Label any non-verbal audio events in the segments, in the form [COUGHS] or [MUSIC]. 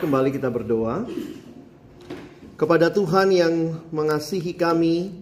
Kembali kita berdoa kepada Tuhan yang mengasihi kami,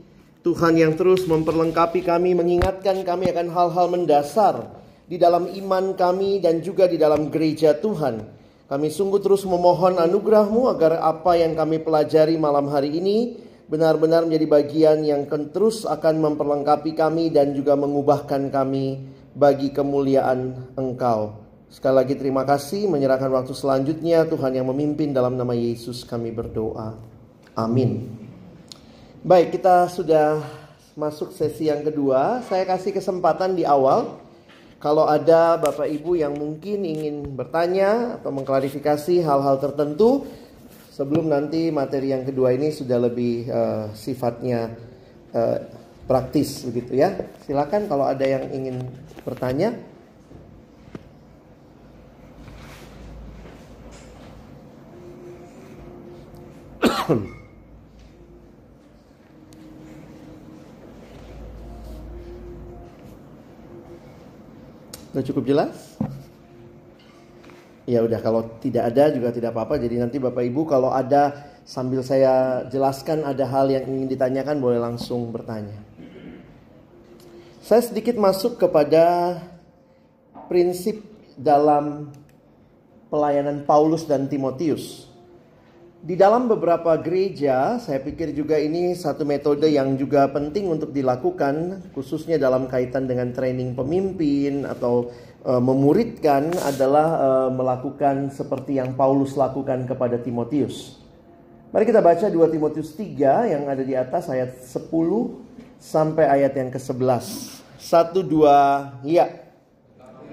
Tuhan yang terus memperlengkapi kami, mengingatkan kami akan hal-hal mendasar di dalam iman kami dan juga di dalam gereja Tuhan. Kami sungguh terus memohon anugerahmu agar apa yang kami pelajari malam hari ini benar-benar menjadi bagian yang terus akan memperlengkapi kami dan juga mengubahkan kami bagi kemuliaan Engkau. Sekali lagi terima kasih menyerahkan waktu selanjutnya Tuhan yang memimpin dalam nama Yesus kami berdoa. Amin. Baik, kita sudah masuk sesi yang kedua. Saya kasih kesempatan di awal kalau ada Bapak Ibu yang mungkin ingin bertanya atau mengklarifikasi hal-hal tertentu sebelum nanti materi yang kedua ini sudah lebih uh, sifatnya uh, praktis begitu ya. Silakan kalau ada yang ingin bertanya. Sudah cukup jelas? Ya udah kalau tidak ada juga tidak apa-apa. Jadi nanti Bapak Ibu kalau ada sambil saya jelaskan ada hal yang ingin ditanyakan boleh langsung bertanya. Saya sedikit masuk kepada prinsip dalam pelayanan Paulus dan Timotius. Di dalam beberapa gereja, saya pikir juga ini satu metode yang juga penting untuk dilakukan, khususnya dalam kaitan dengan training pemimpin atau e, memuridkan adalah e, melakukan seperti yang Paulus lakukan kepada Timotius. Mari kita baca 2 Timotius 3 yang ada di atas ayat 10 sampai ayat yang ke-11. 1 2 ya.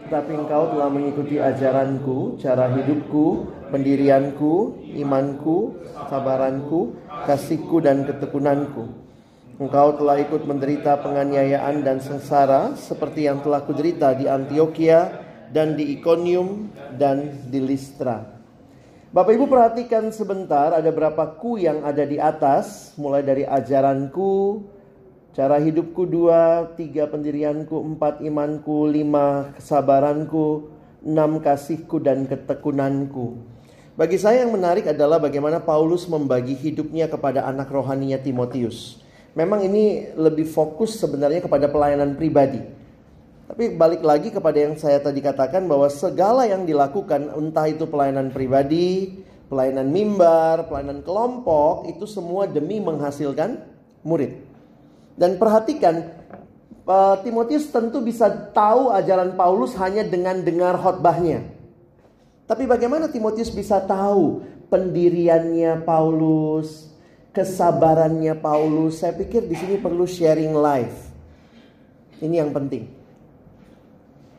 Tapi engkau telah mengikuti ajaranku, cara hidupku, pendirianku, imanku, sabaranku, kasihku dan ketekunanku. Engkau telah ikut menderita penganiayaan dan sengsara seperti yang telah kuderita di Antioquia dan di Iconium dan di Listra. Bapak Ibu perhatikan sebentar ada berapa ku yang ada di atas mulai dari ajaranku, Cara hidupku dua, tiga pendirianku, empat imanku, lima kesabaranku, enam kasihku dan ketekunanku. Bagi saya yang menarik adalah bagaimana Paulus membagi hidupnya kepada anak rohaninya Timotius. Memang ini lebih fokus sebenarnya kepada pelayanan pribadi. Tapi balik lagi kepada yang saya tadi katakan bahwa segala yang dilakukan entah itu pelayanan pribadi, pelayanan mimbar, pelayanan kelompok itu semua demi menghasilkan murid. Dan perhatikan, uh, Timotius tentu bisa tahu ajaran Paulus hanya dengan dengar khotbahnya. Tapi bagaimana Timotius bisa tahu pendiriannya Paulus, kesabarannya Paulus? Saya pikir di sini perlu sharing life. Ini yang penting.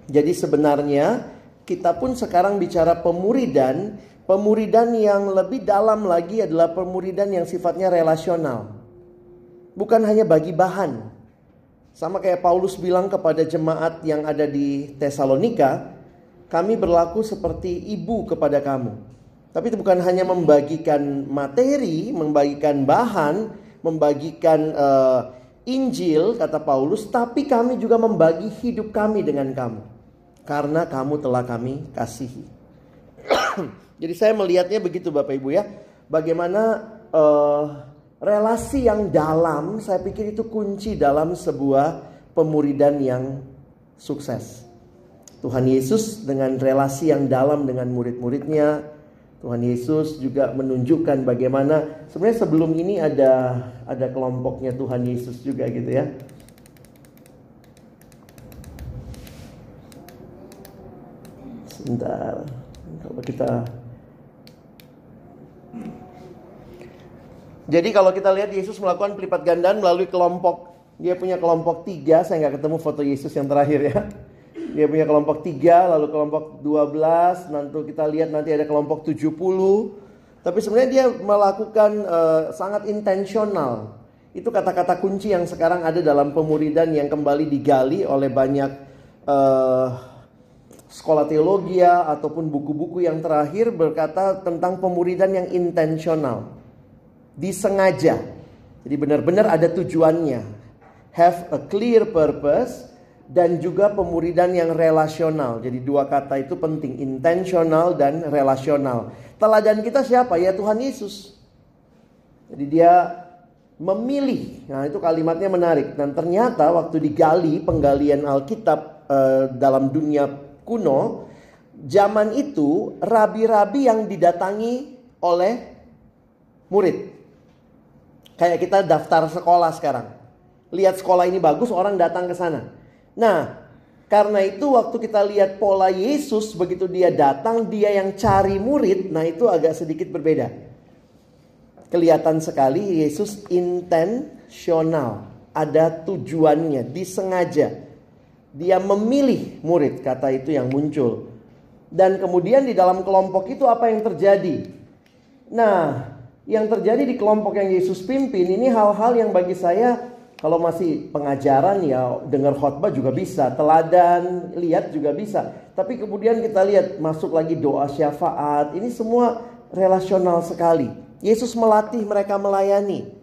Jadi sebenarnya kita pun sekarang bicara pemuridan, pemuridan yang lebih dalam lagi adalah pemuridan yang sifatnya relasional bukan hanya bagi bahan. Sama kayak Paulus bilang kepada jemaat yang ada di Tesalonika, kami berlaku seperti ibu kepada kamu. Tapi itu bukan hanya membagikan materi, membagikan bahan, membagikan uh, Injil kata Paulus, tapi kami juga membagi hidup kami dengan kamu. Karena kamu telah kami kasihi. [CLEARS THROAT] Jadi saya melihatnya begitu Bapak Ibu ya. Bagaimana uh, relasi yang dalam, saya pikir itu kunci dalam sebuah pemuridan yang sukses. Tuhan Yesus dengan relasi yang dalam dengan murid-muridnya, Tuhan Yesus juga menunjukkan bagaimana sebenarnya sebelum ini ada ada kelompoknya Tuhan Yesus juga gitu ya. Sebentar, kalau kita Jadi kalau kita lihat Yesus melakukan pelipat gandaan melalui kelompok Dia punya kelompok tiga, saya nggak ketemu foto Yesus yang terakhir ya. Dia punya kelompok tiga, lalu kelompok 12, nanti kita lihat nanti ada kelompok 70. Tapi sebenarnya dia melakukan uh, sangat intensional. Itu kata-kata kunci yang sekarang ada dalam pemuridan yang kembali digali oleh banyak uh, sekolah teologi ataupun buku-buku yang terakhir berkata tentang pemuridan yang intensional. Disengaja. Jadi benar-benar ada tujuannya have a clear purpose dan juga pemuridan yang relasional. Jadi dua kata itu penting, intentional dan relasional. Teladan kita siapa? Ya Tuhan Yesus. Jadi dia memilih. Nah, itu kalimatnya menarik. Dan ternyata waktu digali penggalian Alkitab uh, dalam dunia kuno, zaman itu rabi-rabi yang didatangi oleh murid. Kayak kita daftar sekolah sekarang lihat sekolah ini bagus, orang datang ke sana. Nah, karena itu waktu kita lihat pola Yesus begitu dia datang, dia yang cari murid, nah itu agak sedikit berbeda. Kelihatan sekali Yesus intensional, ada tujuannya, disengaja. Dia memilih murid, kata itu yang muncul. Dan kemudian di dalam kelompok itu apa yang terjadi? Nah, yang terjadi di kelompok yang Yesus pimpin ini hal-hal yang bagi saya kalau masih pengajaran ya dengar khotbah juga bisa, teladan lihat juga bisa. Tapi kemudian kita lihat masuk lagi doa syafaat, ini semua relasional sekali. Yesus melatih mereka melayani.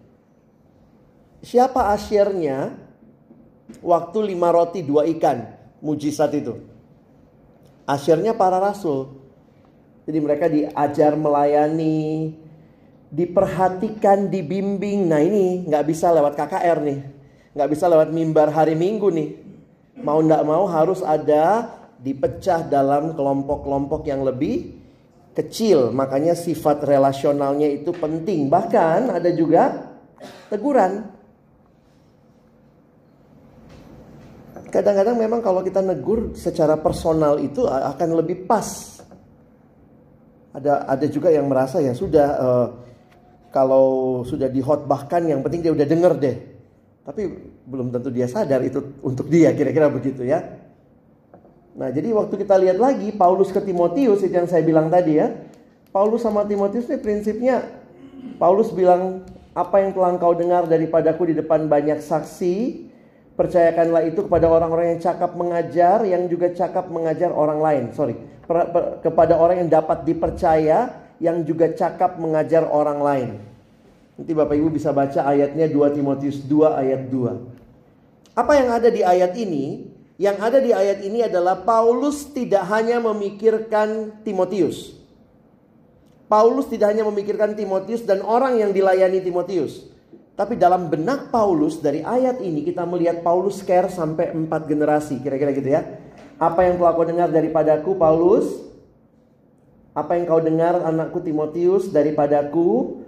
Siapa asyirnya? Waktu lima roti dua ikan, mujizat itu. Asyirnya para rasul. Jadi mereka diajar melayani, diperhatikan, dibimbing. Nah ini nggak bisa lewat KKR nih, nggak bisa lewat mimbar hari Minggu nih. Mau nggak mau harus ada dipecah dalam kelompok-kelompok yang lebih kecil. Makanya sifat relasionalnya itu penting. Bahkan ada juga teguran. Kadang-kadang memang kalau kita negur secara personal itu akan lebih pas. Ada ada juga yang merasa ya sudah uh, kalau sudah dihotbahkan yang penting dia udah denger deh. Tapi belum tentu dia sadar itu untuk dia kira-kira begitu ya. Nah jadi waktu kita lihat lagi Paulus ke Timotius itu yang saya bilang tadi ya. Paulus sama Timotius ini prinsipnya Paulus bilang apa yang telah engkau dengar daripadaku di depan banyak saksi percayakanlah itu kepada orang-orang yang cakap mengajar yang juga cakap mengajar orang lain sorry kepada orang yang dapat dipercaya yang juga cakap mengajar orang lain. Nanti Bapak Ibu bisa baca ayatnya 2 Timotius 2 ayat 2. Apa yang ada di ayat ini? Yang ada di ayat ini adalah Paulus tidak hanya memikirkan Timotius. Paulus tidak hanya memikirkan Timotius dan orang yang dilayani Timotius. Tapi dalam benak Paulus dari ayat ini kita melihat Paulus care sampai empat generasi. Kira-kira gitu ya. Apa yang telah kau dengar daripadaku Paulus? Apa yang kau dengar anakku Timotius daripadaku,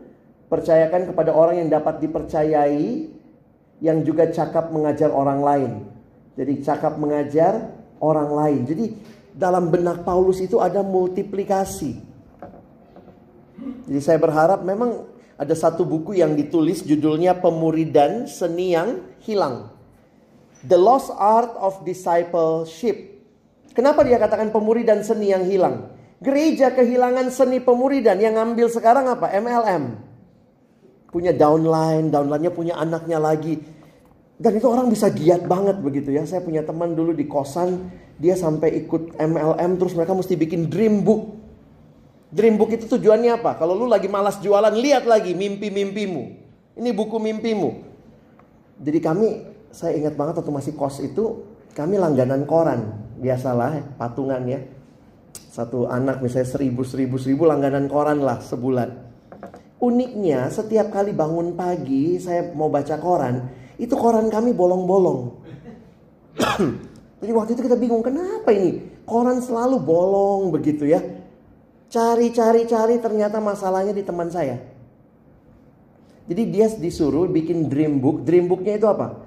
percayakan kepada orang yang dapat dipercayai, yang juga cakap mengajar orang lain. Jadi cakap mengajar orang lain. Jadi dalam benak Paulus itu ada multiplikasi. Jadi saya berharap memang ada satu buku yang ditulis judulnya Pemuridan Seni yang Hilang. The Lost Art of Discipleship. Kenapa dia katakan pemuridan seni yang hilang? Gereja kehilangan seni pemuridan yang ngambil sekarang apa? MLM. Punya downline, downline-nya punya anaknya lagi. Dan itu orang bisa giat banget begitu ya. Saya punya teman dulu di kosan, dia sampai ikut MLM terus mereka mesti bikin dream book. Dream book itu tujuannya apa? Kalau lu lagi malas jualan, lihat lagi mimpi-mimpimu. Ini buku mimpimu. Jadi kami, saya ingat banget waktu masih kos itu, kami langganan koran. Biasalah patungan ya satu anak misalnya seribu seribu seribu langganan koran lah sebulan. Uniknya setiap kali bangun pagi saya mau baca koran, itu koran kami bolong-bolong. [CLEARS THROAT] Jadi waktu itu kita bingung kenapa ini koran selalu bolong begitu ya. Cari-cari-cari ternyata masalahnya di teman saya. Jadi dia disuruh bikin dream book. Dream booknya itu apa?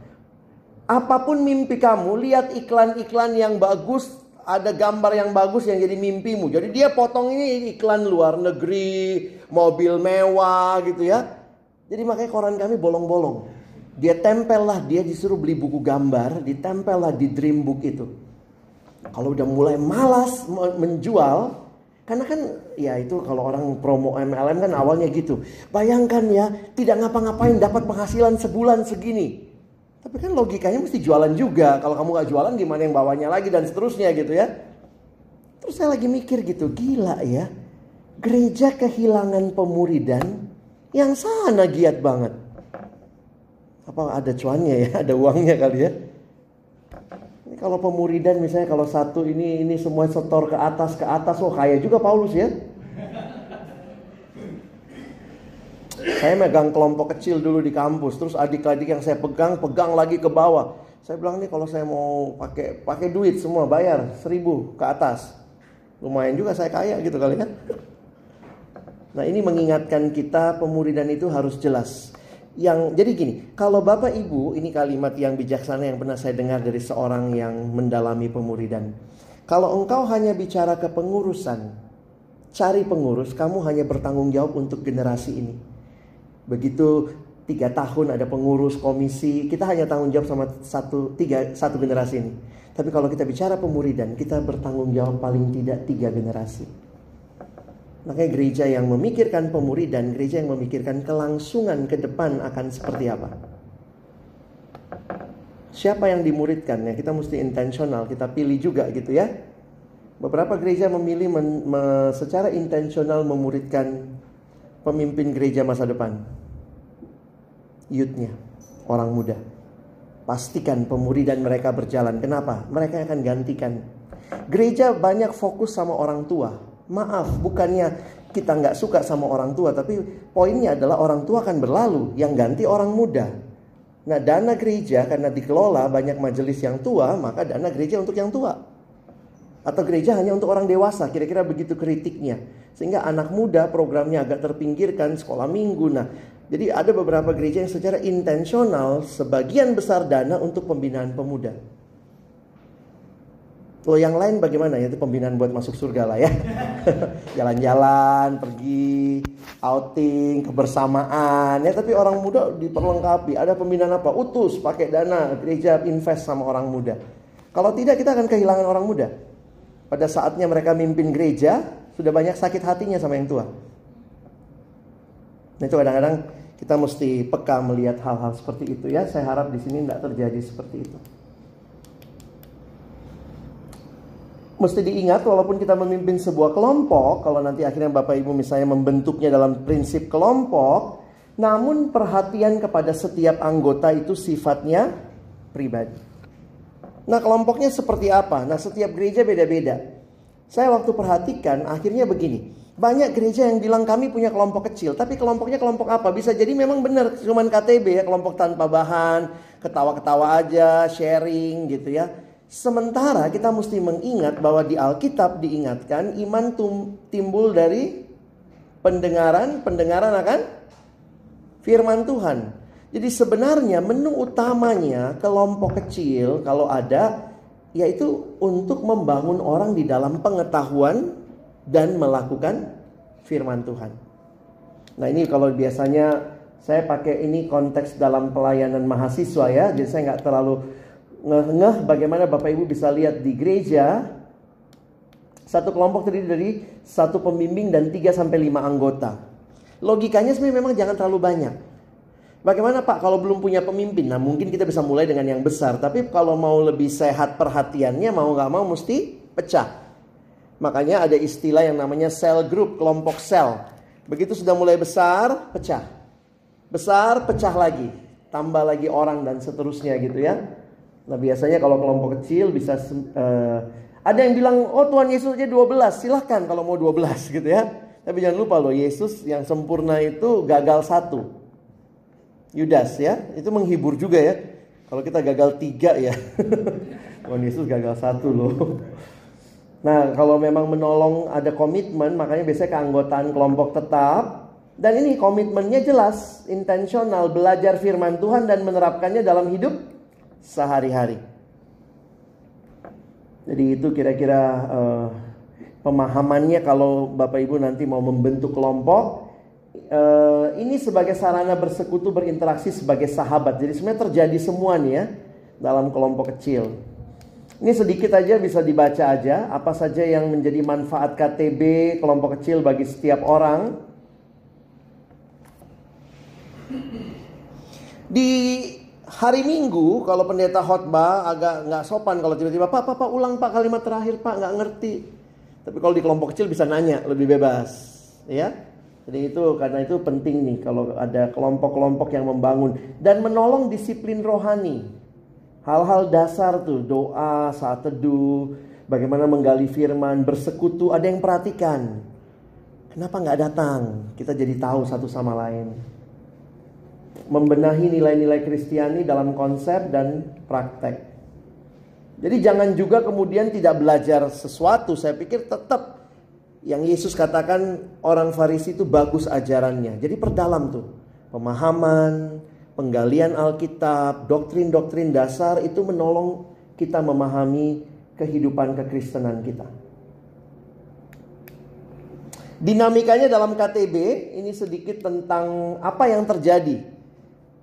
Apa pun mimpi kamu, lihat iklan-iklan yang bagus, ada gambar yang bagus yang jadi mimpimu. Jadi dia potong ini iklan luar negeri, mobil mewah gitu ya. Jadi makanya koran kami bolong-bolong. Dia tempel lah, dia disuruh beli buku gambar, ditempel lah di dream book itu. Kalau udah mulai malas menjual, karena kan ya itu kalau orang promo MLM kan awalnya gitu. Bayangkan ya, tidak ngapa-ngapain dapat penghasilan sebulan segini. Tapi kan logikanya mesti jualan juga. Kalau kamu gak jualan gimana yang bawanya lagi dan seterusnya gitu ya. Terus saya lagi mikir gitu, gila ya. Gereja kehilangan pemuridan yang sana giat banget. Apa ada cuannya ya, ada uangnya kali ya. Ini kalau pemuridan misalnya kalau satu ini ini semua setor ke atas ke atas, oh kaya juga Paulus ya. Saya megang kelompok kecil dulu di kampus, terus adik-adik yang saya pegang pegang lagi ke bawah. Saya bilang nih kalau saya mau pakai pakai duit semua bayar seribu ke atas, lumayan juga saya kaya gitu kali kan. Nah ini mengingatkan kita pemuridan itu harus jelas. Yang jadi gini, kalau bapak ibu ini kalimat yang bijaksana yang pernah saya dengar dari seorang yang mendalami pemuridan. Kalau engkau hanya bicara ke pengurusan, cari pengurus, kamu hanya bertanggung jawab untuk generasi ini. Begitu tiga tahun ada pengurus komisi, kita hanya tanggung jawab sama satu tiga satu generasi ini. Tapi kalau kita bicara pemuridan, kita bertanggung jawab paling tidak tiga generasi. Makanya gereja yang memikirkan pemuridan, gereja yang memikirkan kelangsungan ke depan akan seperti apa. Siapa yang dimuridkan ya kita mesti intensional, kita pilih juga gitu ya. Beberapa gereja memilih men, me, secara intensional memuridkan pemimpin gereja masa depan youthnya, orang muda. Pastikan pemuridan mereka berjalan. Kenapa? Mereka akan gantikan. Gereja banyak fokus sama orang tua. Maaf, bukannya kita nggak suka sama orang tua, tapi poinnya adalah orang tua akan berlalu, yang ganti orang muda. Nah, dana gereja karena dikelola banyak majelis yang tua, maka dana gereja untuk yang tua. Atau gereja hanya untuk orang dewasa, kira-kira begitu kritiknya. Sehingga anak muda programnya agak terpinggirkan, sekolah minggu. Nah, jadi ada beberapa gereja yang secara intensional sebagian besar dana untuk pembinaan pemuda. Kalau yang lain bagaimana ya itu pembinaan buat masuk surga lah ya. [LAUGHS] Jalan-jalan, pergi, outing, kebersamaan ya. Tapi orang muda diperlengkapi. Ada pembinaan apa? Utus, pakai dana, gereja invest sama orang muda. Kalau tidak kita akan kehilangan orang muda. Pada saatnya mereka mimpin gereja, sudah banyak sakit hatinya sama yang tua. Nah itu kadang-kadang kita mesti peka melihat hal-hal seperti itu ya. Saya harap di sini tidak terjadi seperti itu. Mesti diingat walaupun kita memimpin sebuah kelompok, kalau nanti akhirnya Bapak Ibu misalnya membentuknya dalam prinsip kelompok, namun perhatian kepada setiap anggota itu sifatnya pribadi. Nah kelompoknya seperti apa? Nah setiap gereja beda-beda. Saya waktu perhatikan akhirnya begini. Banyak gereja yang bilang kami punya kelompok kecil, tapi kelompoknya kelompok apa? Bisa jadi memang benar cuman KTB ya, kelompok tanpa bahan, ketawa-ketawa aja, sharing gitu ya. Sementara kita mesti mengingat bahwa di Alkitab diingatkan iman timbul dari pendengaran, pendengaran akan firman Tuhan. Jadi sebenarnya menu utamanya kelompok kecil kalau ada yaitu untuk membangun orang di dalam pengetahuan dan melakukan firman Tuhan. Nah ini kalau biasanya saya pakai ini konteks dalam pelayanan mahasiswa ya, jadi saya nggak terlalu ngeh-ngeh bagaimana Bapak Ibu bisa lihat di gereja satu kelompok terdiri dari satu pembimbing dan 3 sampai 5 anggota. Logikanya sebenarnya memang jangan terlalu banyak. Bagaimana Pak kalau belum punya pemimpin? Nah mungkin kita bisa mulai dengan yang besar. Tapi kalau mau lebih sehat perhatiannya mau nggak mau mesti pecah. Makanya ada istilah yang namanya cell group, kelompok sel. Begitu sudah mulai besar, pecah. Besar, pecah lagi. Tambah lagi orang dan seterusnya gitu ya. Nah biasanya kalau kelompok kecil bisa... Uh, ada yang bilang, oh Tuhan Yesus aja 12. Silahkan kalau mau 12 gitu ya. Tapi jangan lupa loh, Yesus yang sempurna itu gagal satu. Yudas ya, itu menghibur juga ya. Kalau kita gagal tiga ya. [LAUGHS] Tuhan Yesus gagal satu loh. Nah, kalau memang menolong ada komitmen, makanya biasanya keanggotaan kelompok tetap. Dan ini komitmennya jelas, intensional, belajar firman Tuhan dan menerapkannya dalam hidup sehari-hari. Jadi itu kira-kira uh, pemahamannya kalau Bapak Ibu nanti mau membentuk kelompok, uh, ini sebagai sarana bersekutu berinteraksi sebagai sahabat. Jadi sebenarnya terjadi semua nih ya dalam kelompok kecil. Ini sedikit aja bisa dibaca aja apa saja yang menjadi manfaat KTB kelompok kecil bagi setiap orang. Di hari Minggu kalau pendeta khotbah agak nggak sopan kalau tiba-tiba Pak, Pak, Pak ulang Pak kalimat terakhir Pak nggak ngerti. Tapi kalau di kelompok kecil bisa nanya lebih bebas, ya. Jadi itu karena itu penting nih kalau ada kelompok-kelompok yang membangun dan menolong disiplin rohani. Hal-hal dasar tuh doa, saat teduh, bagaimana menggali firman, bersekutu, ada yang perhatikan. Kenapa nggak datang? Kita jadi tahu satu sama lain membenahi nilai-nilai Kristiani dalam konsep dan praktek. Jadi jangan juga kemudian tidak belajar sesuatu. Saya pikir tetap yang Yesus katakan orang Farisi itu bagus ajarannya. Jadi perdalam tuh pemahaman, penggalian Alkitab, doktrin-doktrin dasar itu menolong kita memahami kehidupan kekristenan kita. Dinamikanya dalam KTB ini sedikit tentang apa yang terjadi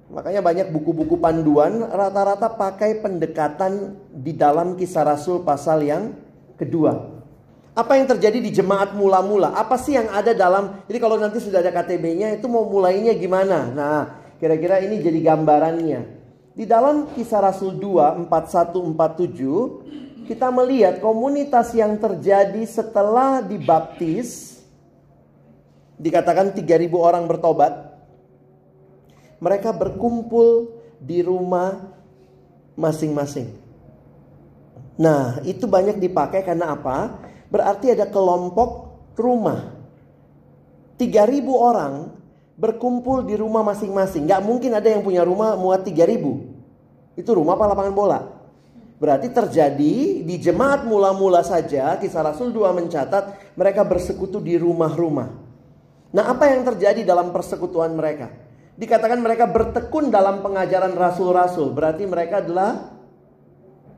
Makanya banyak buku-buku panduan rata-rata pakai pendekatan di dalam kisah Rasul pasal yang kedua. Apa yang terjadi di jemaat mula-mula? Apa sih yang ada dalam Jadi kalau nanti sudah ada KTB-nya itu mau mulainya gimana? Nah, kira-kira ini jadi gambarannya. Di dalam kisah Rasul 2 4147 kita melihat komunitas yang terjadi setelah dibaptis dikatakan 3000 orang bertobat mereka berkumpul di rumah masing-masing. Nah, itu banyak dipakai karena apa? Berarti ada kelompok rumah. 3000 orang berkumpul di rumah masing-masing. Gak mungkin ada yang punya rumah muat 3000. Itu rumah apa lapangan bola? Berarti terjadi di jemaat mula-mula saja kisah Rasul 2 mencatat mereka bersekutu di rumah-rumah. Nah apa yang terjadi dalam persekutuan mereka? Dikatakan mereka bertekun dalam pengajaran rasul-rasul. Berarti mereka adalah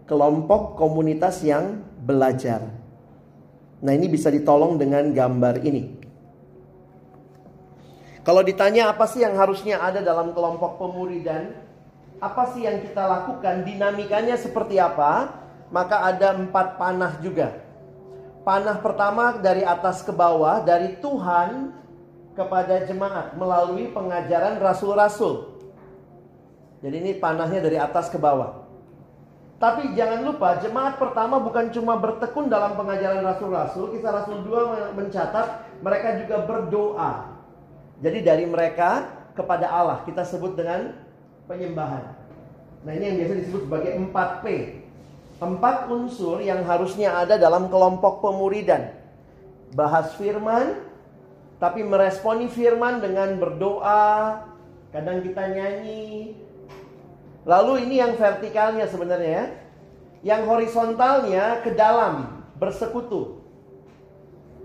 kelompok komunitas yang belajar. Nah ini bisa ditolong dengan gambar ini. Kalau ditanya apa sih yang harusnya ada dalam kelompok pemuridan, apa sih yang kita lakukan, dinamikanya seperti apa, maka ada empat panah juga. Panah pertama dari atas ke bawah, dari Tuhan kepada jemaat melalui pengajaran rasul-rasul. Jadi ini panahnya dari atas ke bawah. Tapi jangan lupa jemaat pertama bukan cuma bertekun dalam pengajaran rasul-rasul. Kisah Rasul 2 mencatat mereka juga berdoa. Jadi dari mereka kepada Allah kita sebut dengan penyembahan. Nah ini yang biasa disebut sebagai 4P. Empat unsur yang harusnya ada dalam kelompok pemuridan. Bahas firman, tapi meresponi firman dengan berdoa, kadang kita nyanyi. Lalu ini yang vertikalnya sebenarnya ya. Yang horizontalnya ke dalam, bersekutu.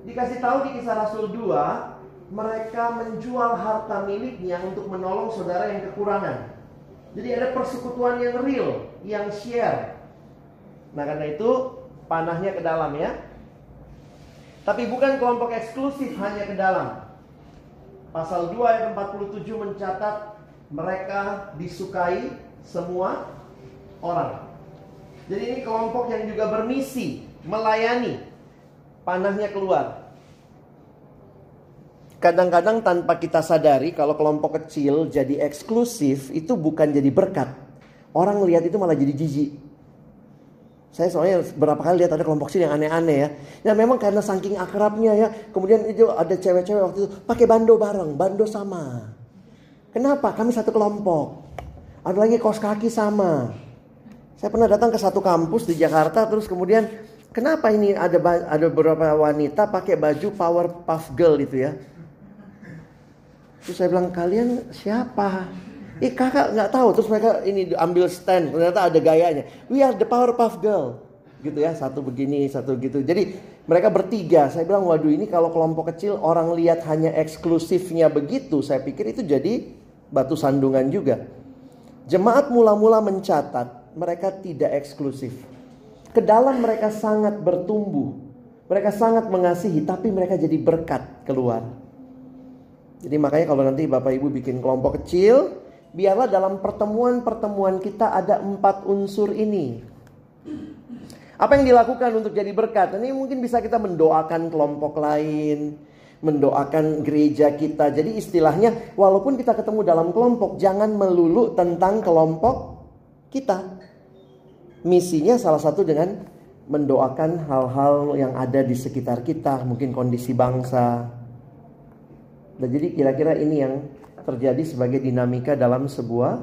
Dikasih tahu di kisah Rasul 2, mereka menjual harta miliknya untuk menolong saudara yang kekurangan. Jadi ada persekutuan yang real, yang share. Nah karena itu panahnya ke dalam ya. Tapi bukan kelompok eksklusif hanya ke dalam. Pasal 2 ayat 47 mencatat mereka disukai semua orang. Jadi ini kelompok yang juga bermisi melayani. Panahnya keluar. Kadang-kadang tanpa kita sadari kalau kelompok kecil jadi eksklusif itu bukan jadi berkat. Orang lihat itu malah jadi jijik. Saya soalnya berapa kali lihat ada kelompok sini yang aneh-aneh ya. Ya memang karena saking akrabnya ya. Kemudian itu ada cewek-cewek waktu itu pakai bando bareng, bando sama. Kenapa? Kami satu kelompok. Ada lagi kos kaki sama. Saya pernah datang ke satu kampus di Jakarta terus kemudian kenapa ini ada ada beberapa wanita pakai baju power puff girl itu ya. Terus saya bilang kalian siapa? Eh kakak nggak tahu terus mereka ini ambil stand ternyata ada gayanya. We are the Powerpuff Girl gitu ya satu begini satu gitu. Jadi mereka bertiga. Saya bilang waduh ini kalau kelompok kecil orang lihat hanya eksklusifnya begitu. Saya pikir itu jadi batu sandungan juga. Jemaat mula-mula mencatat mereka tidak eksklusif. Ke dalam mereka sangat bertumbuh. Mereka sangat mengasihi tapi mereka jadi berkat keluar. Jadi makanya kalau nanti Bapak Ibu bikin kelompok kecil, biarlah dalam pertemuan-pertemuan kita ada empat unsur ini. Apa yang dilakukan untuk jadi berkat? Ini mungkin bisa kita mendoakan kelompok lain, mendoakan gereja kita. Jadi istilahnya walaupun kita ketemu dalam kelompok jangan melulu tentang kelompok kita. Misinya salah satu dengan mendoakan hal-hal yang ada di sekitar kita, mungkin kondisi bangsa. Dan jadi kira-kira ini yang terjadi sebagai dinamika dalam sebuah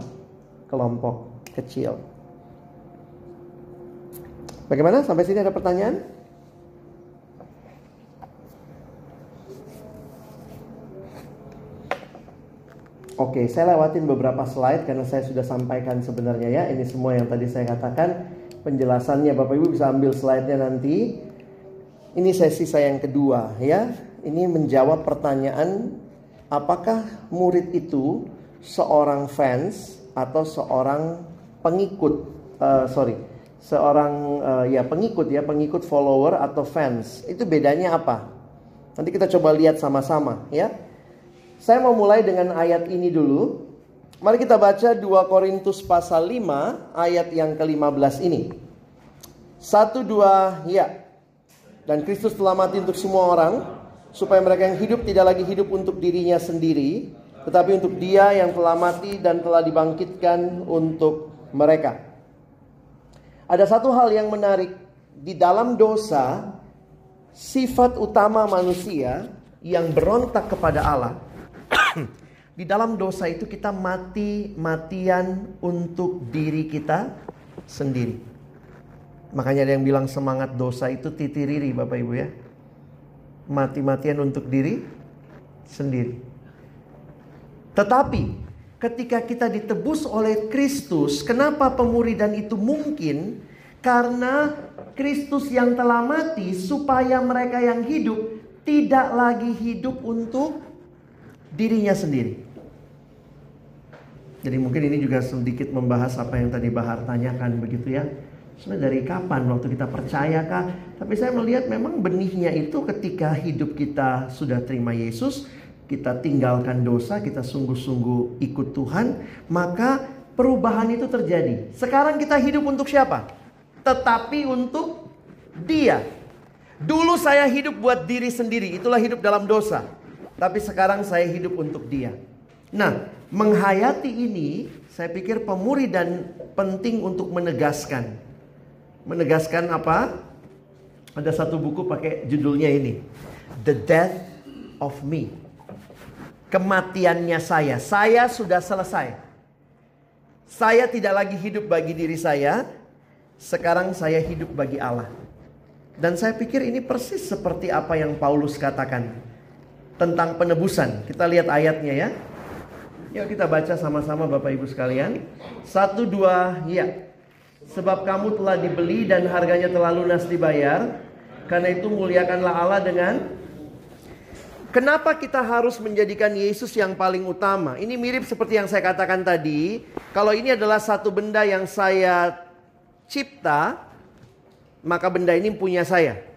kelompok kecil. Bagaimana? Sampai sini ada pertanyaan? Oke, saya lewatin beberapa slide karena saya sudah sampaikan sebenarnya ya. Ini semua yang tadi saya katakan. Penjelasannya Bapak Ibu bisa ambil slide-nya nanti. Ini sesi saya yang kedua ya. Ini menjawab pertanyaan apakah murid itu seorang fans atau seorang pengikut uh, sorry seorang uh, ya pengikut ya pengikut follower atau fans itu bedanya apa nanti kita coba lihat sama-sama ya saya mau mulai dengan ayat ini dulu. Mari kita baca 2 Korintus pasal 5 ayat yang ke-15 ini. Satu dua ya. Dan Kristus telah mati untuk semua orang supaya mereka yang hidup tidak lagi hidup untuk dirinya sendiri, tetapi untuk Dia yang telah mati dan telah dibangkitkan untuk mereka. Ada satu hal yang menarik di dalam dosa, sifat utama manusia yang berontak kepada Allah [CLEARS THROAT] di dalam dosa itu kita mati-matian untuk diri kita sendiri. Makanya ada yang bilang semangat dosa itu titiriri Bapak Ibu ya. Mati-matian untuk diri sendiri. Tetapi ketika kita ditebus oleh Kristus, kenapa pemuridan itu mungkin? Karena Kristus yang telah mati supaya mereka yang hidup tidak lagi hidup untuk dirinya sendiri. Jadi mungkin ini juga sedikit membahas apa yang tadi Bahar tanyakan begitu ya. Sebenarnya dari kapan waktu kita percaya kah? Tapi saya melihat memang benihnya itu ketika hidup kita sudah terima Yesus, kita tinggalkan dosa, kita sungguh-sungguh ikut Tuhan, maka perubahan itu terjadi. Sekarang kita hidup untuk siapa? Tetapi untuk Dia. Dulu saya hidup buat diri sendiri, itulah hidup dalam dosa. Tapi sekarang saya hidup untuk dia. Nah, menghayati ini saya pikir pemuri dan penting untuk menegaskan. Menegaskan apa? Ada satu buku pakai judulnya ini. The Death of Me. Kematiannya saya. Saya sudah selesai. Saya tidak lagi hidup bagi diri saya. Sekarang saya hidup bagi Allah. Dan saya pikir ini persis seperti apa yang Paulus katakan tentang penebusan. Kita lihat ayatnya ya. Yuk kita baca sama-sama Bapak Ibu sekalian. Satu dua ya. Sebab kamu telah dibeli dan harganya telah lunas dibayar. Karena itu muliakanlah Allah dengan Kenapa kita harus menjadikan Yesus yang paling utama? Ini mirip seperti yang saya katakan tadi. Kalau ini adalah satu benda yang saya cipta, maka benda ini punya saya.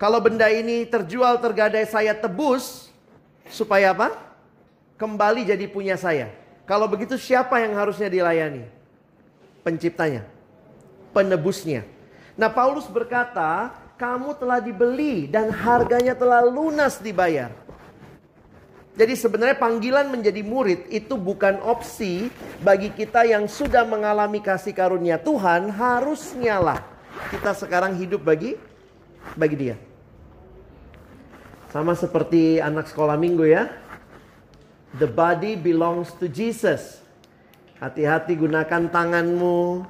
Kalau benda ini terjual tergadai saya tebus supaya apa? Kembali jadi punya saya. Kalau begitu siapa yang harusnya dilayani? Penciptanya. Penebusnya. Nah Paulus berkata, kamu telah dibeli dan harganya telah lunas dibayar. Jadi sebenarnya panggilan menjadi murid itu bukan opsi bagi kita yang sudah mengalami kasih karunia Tuhan, harusnya lah kita sekarang hidup bagi bagi dia. Sama seperti anak sekolah minggu ya. The body belongs to Jesus. Hati-hati gunakan tanganmu,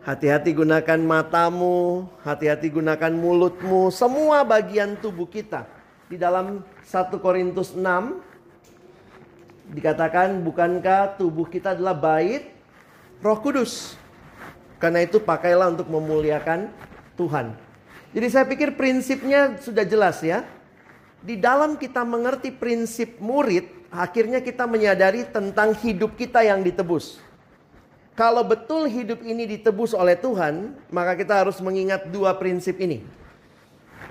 hati-hati gunakan matamu, hati-hati gunakan mulutmu, semua bagian tubuh kita. Di dalam 1 Korintus 6 dikatakan bukankah tubuh kita adalah bait Roh Kudus. Karena itu pakailah untuk memuliakan Tuhan. Jadi saya pikir prinsipnya sudah jelas ya di dalam kita mengerti prinsip murid, akhirnya kita menyadari tentang hidup kita yang ditebus. Kalau betul hidup ini ditebus oleh Tuhan, maka kita harus mengingat dua prinsip ini.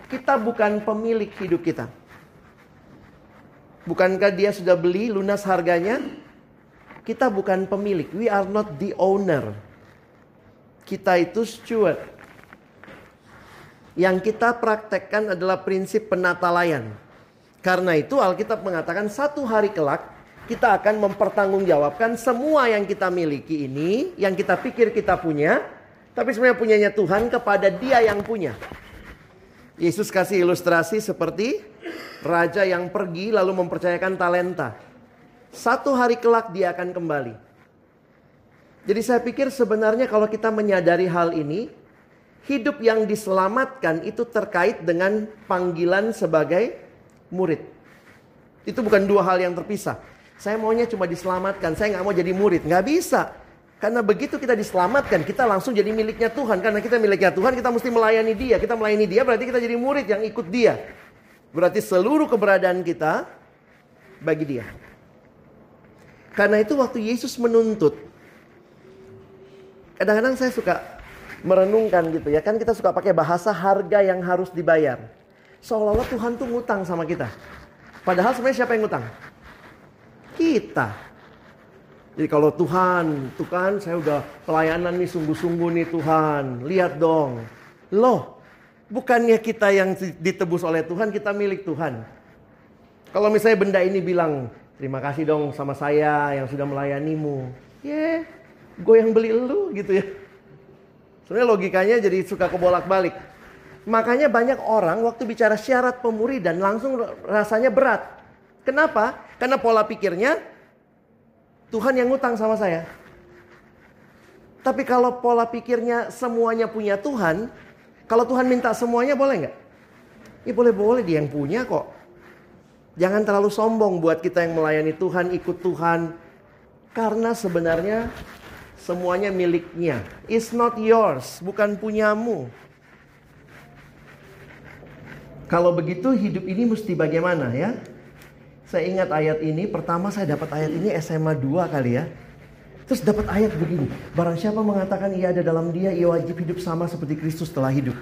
Kita bukan pemilik hidup kita. Bukankah dia sudah beli lunas harganya? Kita bukan pemilik. We are not the owner. Kita itu steward. Yang kita praktekkan adalah prinsip penatalayan. Karena itu Alkitab mengatakan satu hari kelak kita akan mempertanggungjawabkan semua yang kita miliki ini, yang kita pikir kita punya, tapi sebenarnya punyanya Tuhan kepada dia yang punya. Yesus kasih ilustrasi seperti raja yang pergi lalu mempercayakan talenta. Satu hari kelak dia akan kembali. Jadi saya pikir sebenarnya kalau kita menyadari hal ini, hidup yang diselamatkan itu terkait dengan panggilan sebagai murid. Itu bukan dua hal yang terpisah. Saya maunya cuma diselamatkan, saya nggak mau jadi murid. Nggak bisa. Karena begitu kita diselamatkan, kita langsung jadi miliknya Tuhan. Karena kita miliknya Tuhan, kita mesti melayani dia. Kita melayani dia berarti kita jadi murid yang ikut dia. Berarti seluruh keberadaan kita bagi dia. Karena itu waktu Yesus menuntut. Kadang-kadang saya suka merenungkan gitu ya. Kan kita suka pakai bahasa harga yang harus dibayar. Seolah-olah Tuhan tuh ngutang sama kita. Padahal sebenarnya siapa yang ngutang? Kita. Jadi kalau Tuhan, Tuhan saya udah pelayanan nih sungguh-sungguh nih Tuhan. Lihat dong. Loh, bukannya kita yang ditebus oleh Tuhan, kita milik Tuhan. Kalau misalnya benda ini bilang, terima kasih dong sama saya yang sudah melayanimu. Ya, yeah, gue yang beli lu gitu ya. Sebenarnya logikanya jadi suka kebolak-balik. Makanya banyak orang waktu bicara syarat pemuridan langsung rasanya berat. Kenapa? Karena pola pikirnya Tuhan yang ngutang sama saya. Tapi kalau pola pikirnya semuanya punya Tuhan, kalau Tuhan minta semuanya boleh nggak? Ya boleh-boleh dia yang punya kok. Jangan terlalu sombong buat kita yang melayani Tuhan, ikut Tuhan. Karena sebenarnya semuanya miliknya. It's not yours, bukan punyamu. Kalau begitu hidup ini mesti bagaimana ya? Saya ingat ayat ini, pertama saya dapat ayat ini SMA 2 kali ya. Terus dapat ayat begini, barang siapa mengatakan ia ada dalam dia, ia wajib hidup sama seperti Kristus telah hidup.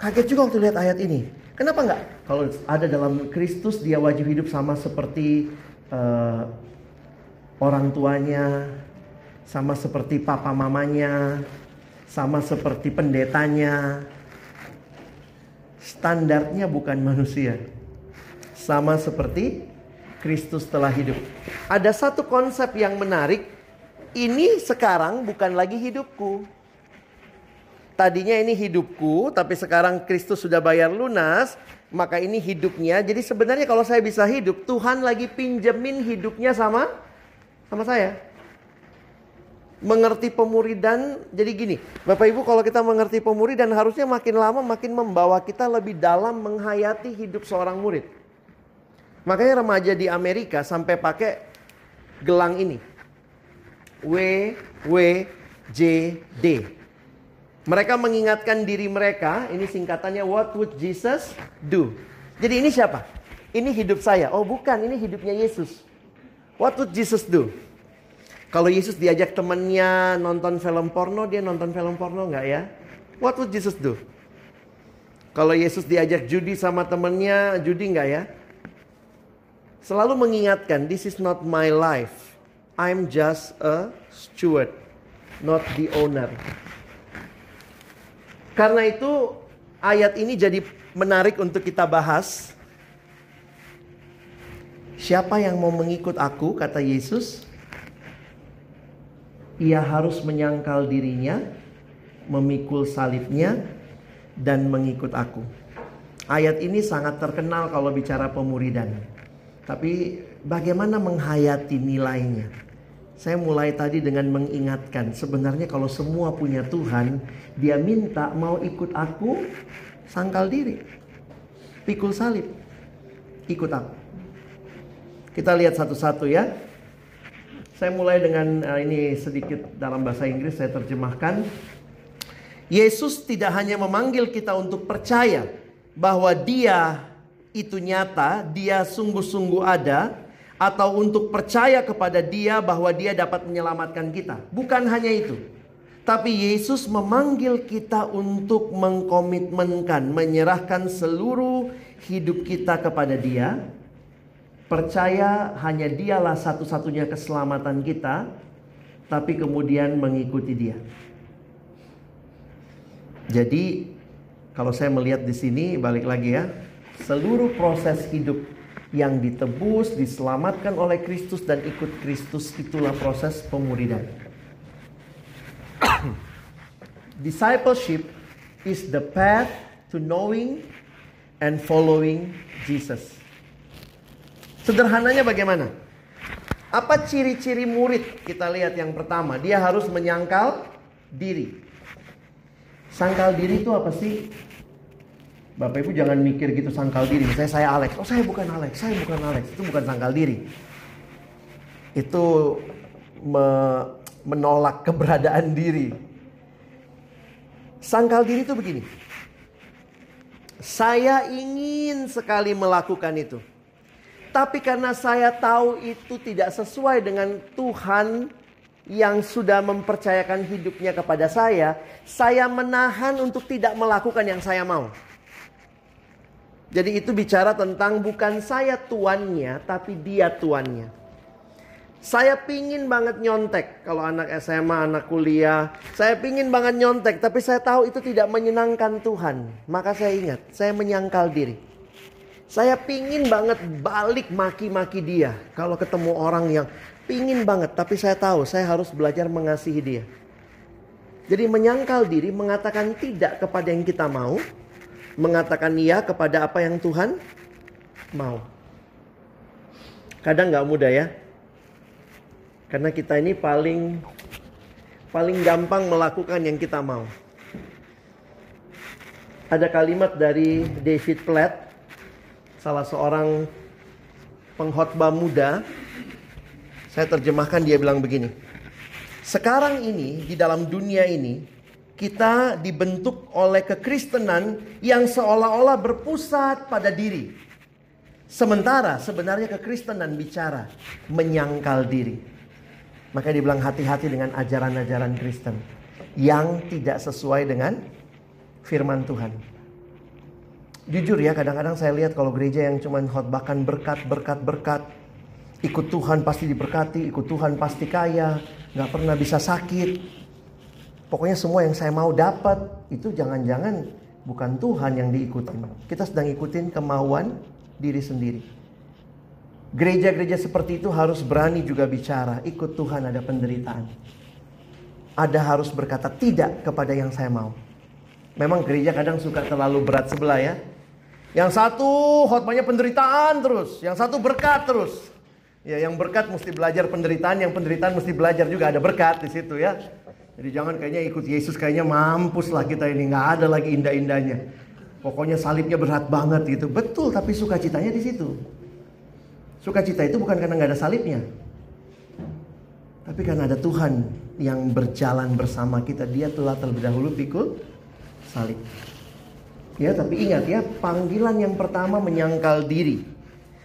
Kaget juga waktu lihat ayat ini. Kenapa enggak? Kalau ada dalam Kristus, dia wajib hidup sama seperti uh, orang tuanya, sama seperti papa mamanya, sama seperti pendetanya. Standarnya bukan manusia sama seperti Kristus telah hidup. Ada satu konsep yang menarik. Ini sekarang bukan lagi hidupku. Tadinya ini hidupku, tapi sekarang Kristus sudah bayar lunas, maka ini hidupnya. Jadi sebenarnya kalau saya bisa hidup, Tuhan lagi pinjemin hidupnya sama sama saya. Mengerti pemuridan, jadi gini, Bapak Ibu kalau kita mengerti pemuridan harusnya makin lama makin membawa kita lebih dalam menghayati hidup seorang murid. Makanya remaja di Amerika sampai pakai gelang ini. W W J D. Mereka mengingatkan diri mereka, ini singkatannya what would Jesus do? Jadi ini siapa? Ini hidup saya. Oh, bukan, ini hidupnya Yesus. What would Jesus do? Kalau Yesus diajak temennya nonton film porno, dia nonton film porno nggak ya? What would Jesus do? Kalau Yesus diajak judi sama temennya, judi nggak ya? selalu mengingatkan, this is not my life. I'm just a steward, not the owner. Karena itu ayat ini jadi menarik untuk kita bahas. Siapa yang mau mengikut aku, kata Yesus, ia harus menyangkal dirinya, memikul salibnya, dan mengikut aku. Ayat ini sangat terkenal kalau bicara pemuridan. Tapi bagaimana menghayati nilainya? Saya mulai tadi dengan mengingatkan sebenarnya kalau semua punya Tuhan, dia minta mau ikut aku sangkal diri. Pikul salib. Ikut aku. Kita lihat satu-satu ya. Saya mulai dengan uh, ini sedikit dalam bahasa Inggris saya terjemahkan. Yesus tidak hanya memanggil kita untuk percaya bahwa dia itu nyata, dia sungguh-sungguh ada, atau untuk percaya kepada dia bahwa dia dapat menyelamatkan kita. Bukan hanya itu. Tapi Yesus memanggil kita untuk mengkomitmenkan, menyerahkan seluruh hidup kita kepada dia. Percaya hanya dialah satu-satunya keselamatan kita, tapi kemudian mengikuti dia. Jadi kalau saya melihat di sini balik lagi ya, seluruh proses hidup yang ditebus, diselamatkan oleh Kristus dan ikut Kristus itulah proses pemuridan. [COUGHS] Discipleship is the path to knowing and following Jesus. Sederhananya bagaimana? Apa ciri-ciri murid? Kita lihat yang pertama, dia harus menyangkal diri. Sangkal diri itu apa sih? Bapak Ibu jangan mikir gitu sangkal diri. Misalnya saya Alex, oh saya bukan Alex, saya bukan Alex. Itu bukan sangkal diri. Itu me menolak keberadaan diri. Sangkal diri itu begini. Saya ingin sekali melakukan itu. Tapi karena saya tahu itu tidak sesuai dengan Tuhan yang sudah mempercayakan hidupnya kepada saya, saya menahan untuk tidak melakukan yang saya mau. Jadi itu bicara tentang bukan saya tuannya, tapi dia tuannya. Saya pingin banget nyontek kalau anak SMA, anak kuliah. Saya pingin banget nyontek, tapi saya tahu itu tidak menyenangkan Tuhan. Maka saya ingat, saya menyangkal diri. Saya pingin banget balik maki-maki dia. Kalau ketemu orang yang pingin banget, tapi saya tahu saya harus belajar mengasihi dia. Jadi menyangkal diri, mengatakan tidak kepada yang kita mau, mengatakan iya kepada apa yang Tuhan mau. Kadang nggak mudah ya. Karena kita ini paling paling gampang melakukan yang kita mau. Ada kalimat dari David Platt, salah seorang pengkhotbah muda. Saya terjemahkan dia bilang begini. Sekarang ini di dalam dunia ini kita dibentuk oleh kekristenan yang seolah-olah berpusat pada diri. Sementara sebenarnya kekristenan bicara menyangkal diri. Maka dibilang hati-hati dengan ajaran-ajaran Kristen yang tidak sesuai dengan firman Tuhan. Jujur ya, kadang-kadang saya lihat kalau gereja yang cuma khotbahkan berkat, berkat, berkat, ikut Tuhan pasti diberkati, ikut Tuhan pasti kaya, nggak pernah bisa sakit, Pokoknya semua yang saya mau dapat itu jangan-jangan bukan Tuhan yang diikuti. Kita sedang ikutin kemauan diri sendiri. Gereja-gereja seperti itu harus berani juga bicara, ikut Tuhan ada penderitaan. Ada harus berkata tidak kepada yang saya mau. Memang gereja kadang suka terlalu berat sebelah ya. Yang satu khotbahnya penderitaan terus, yang satu berkat terus. Ya, yang berkat mesti belajar penderitaan, yang penderitaan mesti belajar juga ada berkat di situ ya. Jadi jangan kayaknya ikut Yesus kayaknya mampus lah kita ini nggak ada lagi indah-indahnya. Pokoknya salibnya berat banget gitu. Betul, tapi sukacitanya di situ. Sukacita itu bukan karena nggak ada salibnya. Tapi karena ada Tuhan yang berjalan bersama kita. Dia telah terlebih dahulu pikul salib. Ya, tapi ingat ya, panggilan yang pertama menyangkal diri.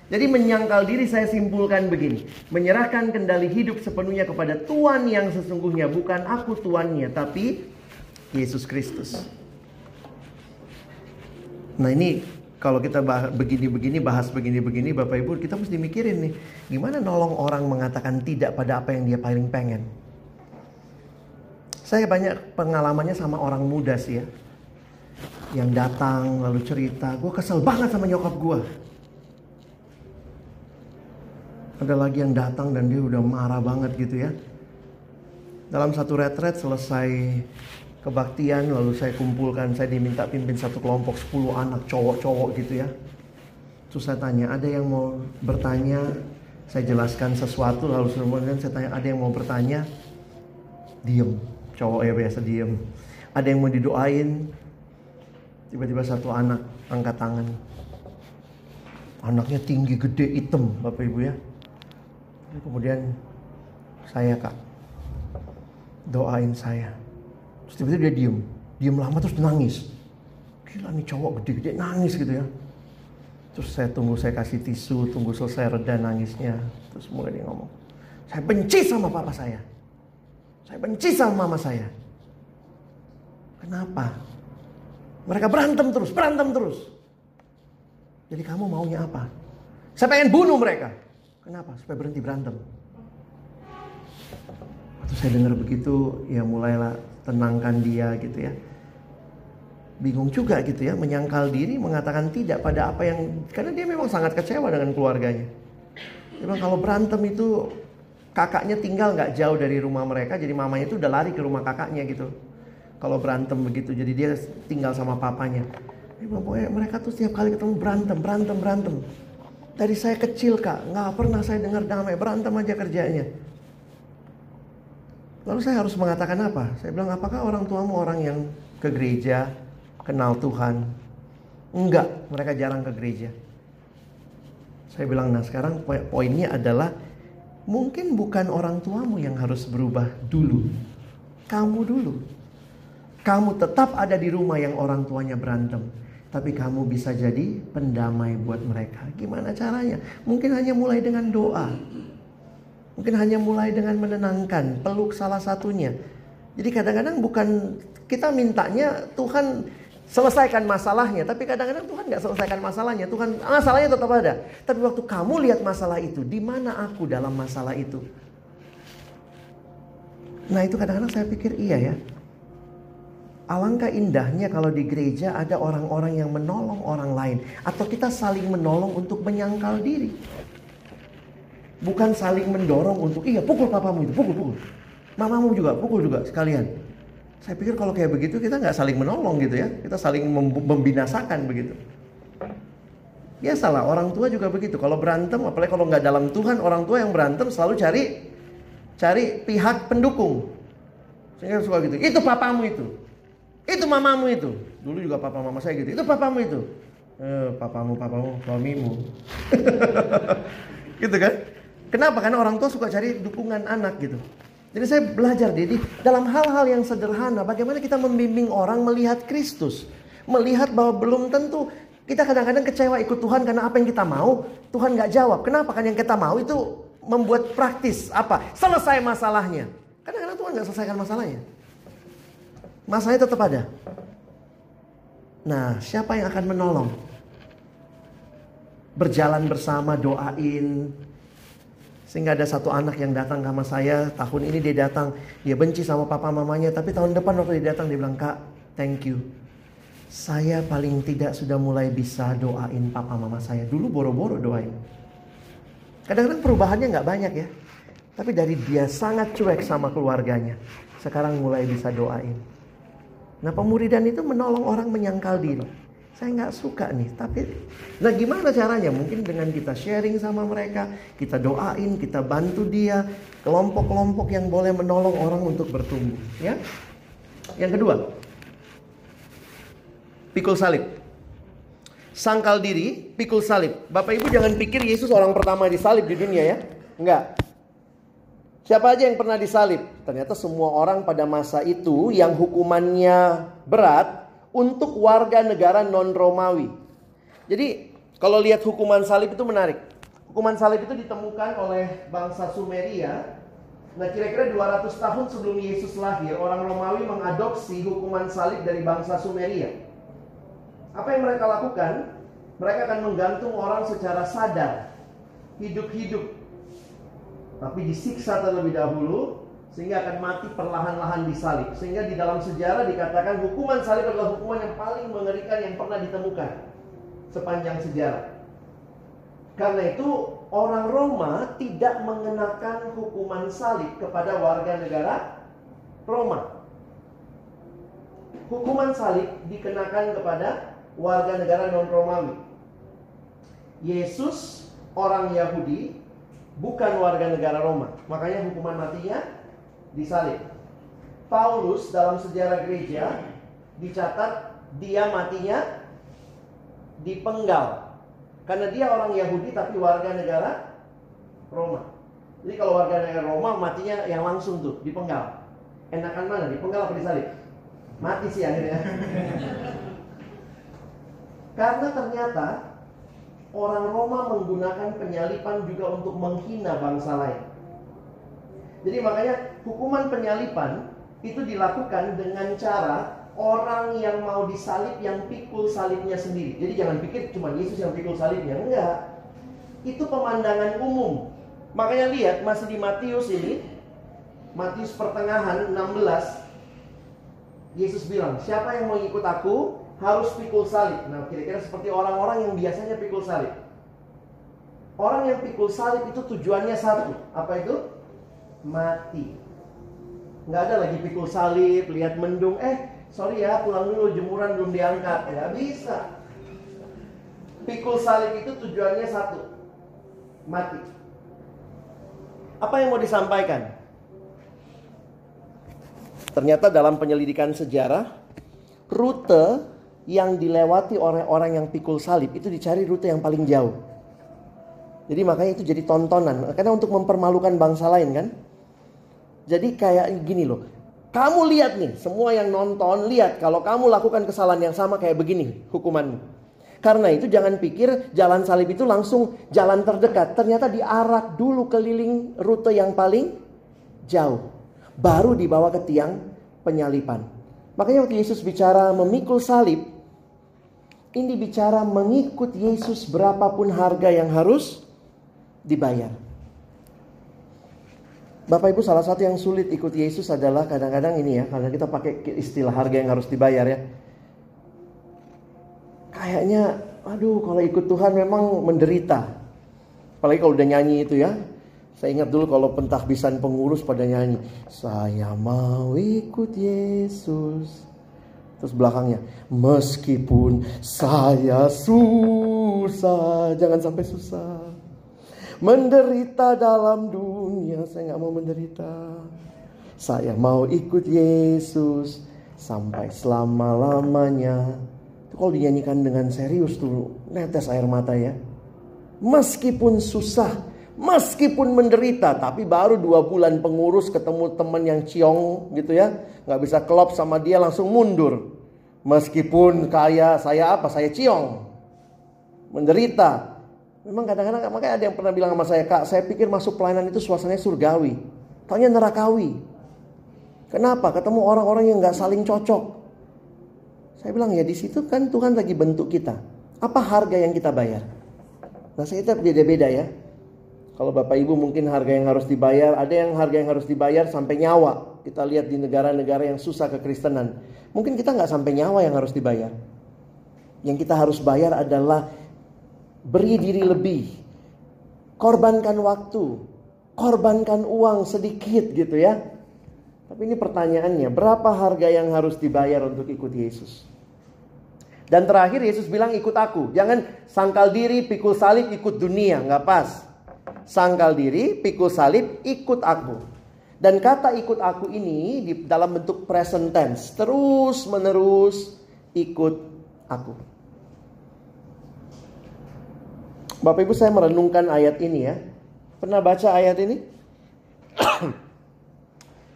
Jadi menyangkal diri saya simpulkan begini. Menyerahkan kendali hidup sepenuhnya kepada Tuhan yang sesungguhnya. Bukan aku tuannya, tapi Yesus Kristus. Nah ini kalau kita begini-begini, bahas begini-begini Bapak Ibu, kita mesti mikirin nih. Gimana nolong orang mengatakan tidak pada apa yang dia paling pengen. Saya banyak pengalamannya sama orang muda sih ya. Yang datang lalu cerita, gue kesel banget sama nyokap gue ada lagi yang datang dan dia udah marah banget gitu ya. Dalam satu retret selesai kebaktian lalu saya kumpulkan, saya diminta pimpin satu kelompok 10 anak cowok-cowok gitu ya. Terus saya tanya, ada yang mau bertanya? Saya jelaskan sesuatu lalu kemudian saya tanya, ada yang mau bertanya? Diem, cowok ya biasa diem. Ada yang mau didoain? Tiba-tiba satu anak angkat tangan. Anaknya tinggi, gede, hitam, Bapak Ibu ya. Kemudian saya kak doain saya. Terus tiba-tiba dia diem. Diem lama terus nangis. Gila nih cowok gede-gede nangis gitu ya. Terus saya tunggu saya kasih tisu tunggu selesai reda nangisnya. Terus mulai dia ngomong saya benci sama papa saya. Saya benci sama mama saya. Kenapa mereka berantem terus berantem terus jadi kamu maunya apa Saya pengen bunuh mereka. Kenapa? Supaya berhenti berantem. Waktu saya dengar begitu, ya mulailah tenangkan dia gitu ya. Bingung juga gitu ya, menyangkal diri, mengatakan tidak pada apa yang... Karena dia memang sangat kecewa dengan keluarganya. Bilang kalau berantem itu kakaknya tinggal nggak jauh dari rumah mereka, jadi mamanya itu udah lari ke rumah kakaknya gitu. Kalau berantem begitu, jadi dia tinggal sama papanya. Bilang, pokoknya mereka tuh setiap kali ketemu berantem, berantem, berantem. Dari saya kecil kak, nggak pernah saya dengar damai, berantem aja kerjanya. Lalu saya harus mengatakan apa? Saya bilang, apakah orang tuamu orang yang ke gereja, kenal Tuhan? Enggak, mereka jarang ke gereja. Saya bilang, nah sekarang poinnya adalah mungkin bukan orang tuamu yang harus berubah dulu. Kamu dulu. Kamu tetap ada di rumah yang orang tuanya berantem. Tapi kamu bisa jadi pendamai buat mereka. Gimana caranya? Mungkin hanya mulai dengan doa. Mungkin hanya mulai dengan menenangkan, peluk salah satunya. Jadi kadang-kadang bukan kita mintanya Tuhan selesaikan masalahnya, tapi kadang-kadang Tuhan nggak selesaikan masalahnya. Tuhan masalahnya tetap ada. Tapi waktu kamu lihat masalah itu, di mana aku dalam masalah itu? Nah itu kadang-kadang saya pikir iya ya. Alangkah indahnya kalau di gereja ada orang-orang yang menolong orang lain. Atau kita saling menolong untuk menyangkal diri. Bukan saling mendorong untuk, iya pukul papamu itu, pukul, pukul. Mamamu juga, pukul juga sekalian. Saya pikir kalau kayak begitu kita nggak saling menolong gitu ya. Kita saling membinasakan begitu. Ya salah, orang tua juga begitu. Kalau berantem, apalagi kalau nggak dalam Tuhan, orang tua yang berantem selalu cari cari pihak pendukung. Sehingga suka gitu. Itu papamu itu. Itu mamamu itu. Dulu juga papa mama saya gitu. Itu papamu itu. Eh, papamu, papamu, suamimu. [LAUGHS] gitu kan? Kenapa? Karena orang tua suka cari dukungan anak gitu. Jadi saya belajar jadi dalam hal-hal yang sederhana bagaimana kita membimbing orang melihat Kristus. Melihat bahwa belum tentu kita kadang-kadang kecewa ikut Tuhan karena apa yang kita mau Tuhan nggak jawab. Kenapa? Kan yang kita mau itu membuat praktis apa? Selesai masalahnya. Kadang-kadang Tuhan nggak selesaikan masalahnya. Masalahnya tetap ada. Nah, siapa yang akan menolong? Berjalan bersama, doain. Sehingga ada satu anak yang datang sama saya, tahun ini dia datang, dia benci sama papa mamanya, tapi tahun depan waktu dia datang dia bilang, "Kak, thank you. Saya paling tidak sudah mulai bisa doain papa mama saya. Dulu boro-boro doain. Kadang-kadang perubahannya nggak banyak ya. Tapi dari dia sangat cuek sama keluarganya. Sekarang mulai bisa doain. Nah pemuridan itu menolong orang menyangkal diri. Saya nggak suka nih, tapi nah gimana caranya? Mungkin dengan kita sharing sama mereka, kita doain, kita bantu dia, kelompok-kelompok yang boleh menolong orang untuk bertumbuh. Ya, yang kedua, pikul salib. Sangkal diri, pikul salib. Bapak Ibu jangan pikir Yesus orang pertama disalib di dunia ya. Enggak. Siapa aja yang pernah disalib? Ternyata semua orang pada masa itu yang hukumannya berat untuk warga negara non-Romawi. Jadi kalau lihat hukuman salib itu menarik. Hukuman salib itu ditemukan oleh bangsa Sumeria. Nah kira-kira 200 tahun sebelum Yesus lahir, orang Romawi mengadopsi hukuman salib dari bangsa Sumeria. Apa yang mereka lakukan? Mereka akan menggantung orang secara sadar, hidup-hidup tapi disiksa terlebih dahulu sehingga akan mati perlahan-lahan disalib. Sehingga di dalam sejarah dikatakan hukuman salib adalah hukuman yang paling mengerikan yang pernah ditemukan sepanjang sejarah. Karena itu orang Roma tidak mengenakan hukuman salib kepada warga negara Roma. Hukuman salib dikenakan kepada warga negara non-Romawi. Yesus orang Yahudi bukan warga negara Roma. Makanya hukuman matinya disalib. Paulus dalam sejarah gereja dicatat dia matinya dipenggal. Karena dia orang Yahudi tapi warga negara Roma. Jadi kalau warga negara Roma matinya yang langsung tuh dipenggal. Enakan mana dipenggal apa disalib? Mati sih akhirnya. [LAUGHS] Karena ternyata orang Roma menggunakan penyalipan juga untuk menghina bangsa lain. Jadi makanya hukuman penyalipan itu dilakukan dengan cara orang yang mau disalib yang pikul salibnya sendiri. Jadi jangan pikir cuma Yesus yang pikul salibnya, enggak. Itu pemandangan umum. Makanya lihat masih di Matius ini. Matius pertengahan 16. Yesus bilang, siapa yang mau ikut aku harus pikul salib. Nah kira-kira seperti orang-orang yang biasanya pikul salib. Orang yang pikul salib itu tujuannya satu. Apa itu? Mati. Nggak ada lagi pikul salib, lihat mendung. Eh, sorry ya, pulang dulu jemuran belum diangkat. Nggak bisa. Pikul salib itu tujuannya satu. Mati. Apa yang mau disampaikan? Ternyata dalam penyelidikan sejarah, rute yang dilewati oleh orang yang pikul salib itu dicari rute yang paling jauh. Jadi makanya itu jadi tontonan. Karena untuk mempermalukan bangsa lain kan. Jadi kayak gini loh. Kamu lihat nih, semua yang nonton lihat kalau kamu lakukan kesalahan yang sama kayak begini hukumanmu. Karena itu jangan pikir jalan salib itu langsung jalan terdekat. Ternyata diarak dulu keliling rute yang paling jauh. Baru dibawa ke tiang penyalipan. Makanya waktu Yesus bicara memikul salib, ini bicara mengikut Yesus berapapun harga yang harus dibayar. Bapak Ibu salah satu yang sulit ikut Yesus adalah kadang-kadang ini ya, karena kita pakai istilah harga yang harus dibayar ya. Kayaknya, aduh kalau ikut Tuhan memang menderita. Apalagi kalau udah nyanyi itu ya. Saya ingat dulu kalau pentahbisan pengurus pada nyanyi. Saya mau ikut Yesus. Terus belakangnya, meskipun saya susah, jangan sampai susah. Menderita dalam dunia, saya nggak mau menderita. Saya mau ikut Yesus sampai selama-lamanya. Kalau dinyanyikan dengan serius tuh, netes air mata ya. Meskipun susah, meskipun menderita, tapi baru dua bulan pengurus ketemu teman yang ciong gitu ya, nggak bisa klop sama dia langsung mundur. Meskipun kaya, saya apa? Saya ciong, menderita, Memang kadang-kadang makanya ada yang pernah bilang sama saya, Kak, saya pikir masuk pelayanan itu suasananya surgawi. Tanya nerakawi. Kenapa? Ketemu orang-orang yang nggak saling cocok. Saya bilang ya di situ kan Tuhan lagi bentuk kita. Apa harga yang kita bayar? Nah saya beda-beda ya. Kalau Bapak Ibu mungkin harga yang harus dibayar, ada yang harga yang harus dibayar sampai nyawa. Kita lihat di negara-negara yang susah kekristenan. Mungkin kita nggak sampai nyawa yang harus dibayar. Yang kita harus bayar adalah beri diri lebih, korbankan waktu, korbankan uang sedikit gitu ya. Tapi ini pertanyaannya, berapa harga yang harus dibayar untuk ikut Yesus? Dan terakhir Yesus bilang ikut aku. Jangan sangkal diri, pikul salib, ikut dunia. Nggak pas. Sangkal diri, pikul salib, ikut aku. Dan kata ikut aku ini di dalam bentuk present tense. Terus menerus ikut aku. Bapak Ibu saya merenungkan ayat ini ya. Pernah baca ayat ini? [CLEARS THROAT]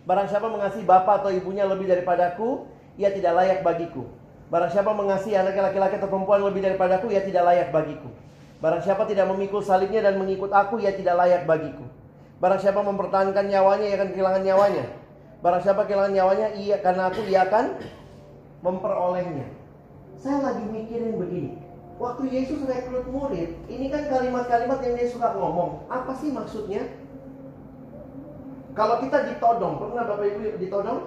Barang siapa mengasihi bapak atau ibunya lebih daripadaku, ia tidak layak bagiku. Barang siapa mengasihi anak laki-laki atau perempuan lebih daripadaku, ia tidak layak bagiku. Barang siapa tidak memikul salibnya dan mengikut aku, ia tidak layak bagiku. Barang siapa mempertahankan nyawanya, ia akan kehilangan nyawanya. Barang siapa kehilangan nyawanya, ia karena aku, ia akan memperolehnya. Saya lagi mikirin begini waktu Yesus rekrut murid, ini kan kalimat-kalimat yang dia suka ngomong. Apa sih maksudnya? Kalau kita ditodong, pernah Bapak Ibu ditodong?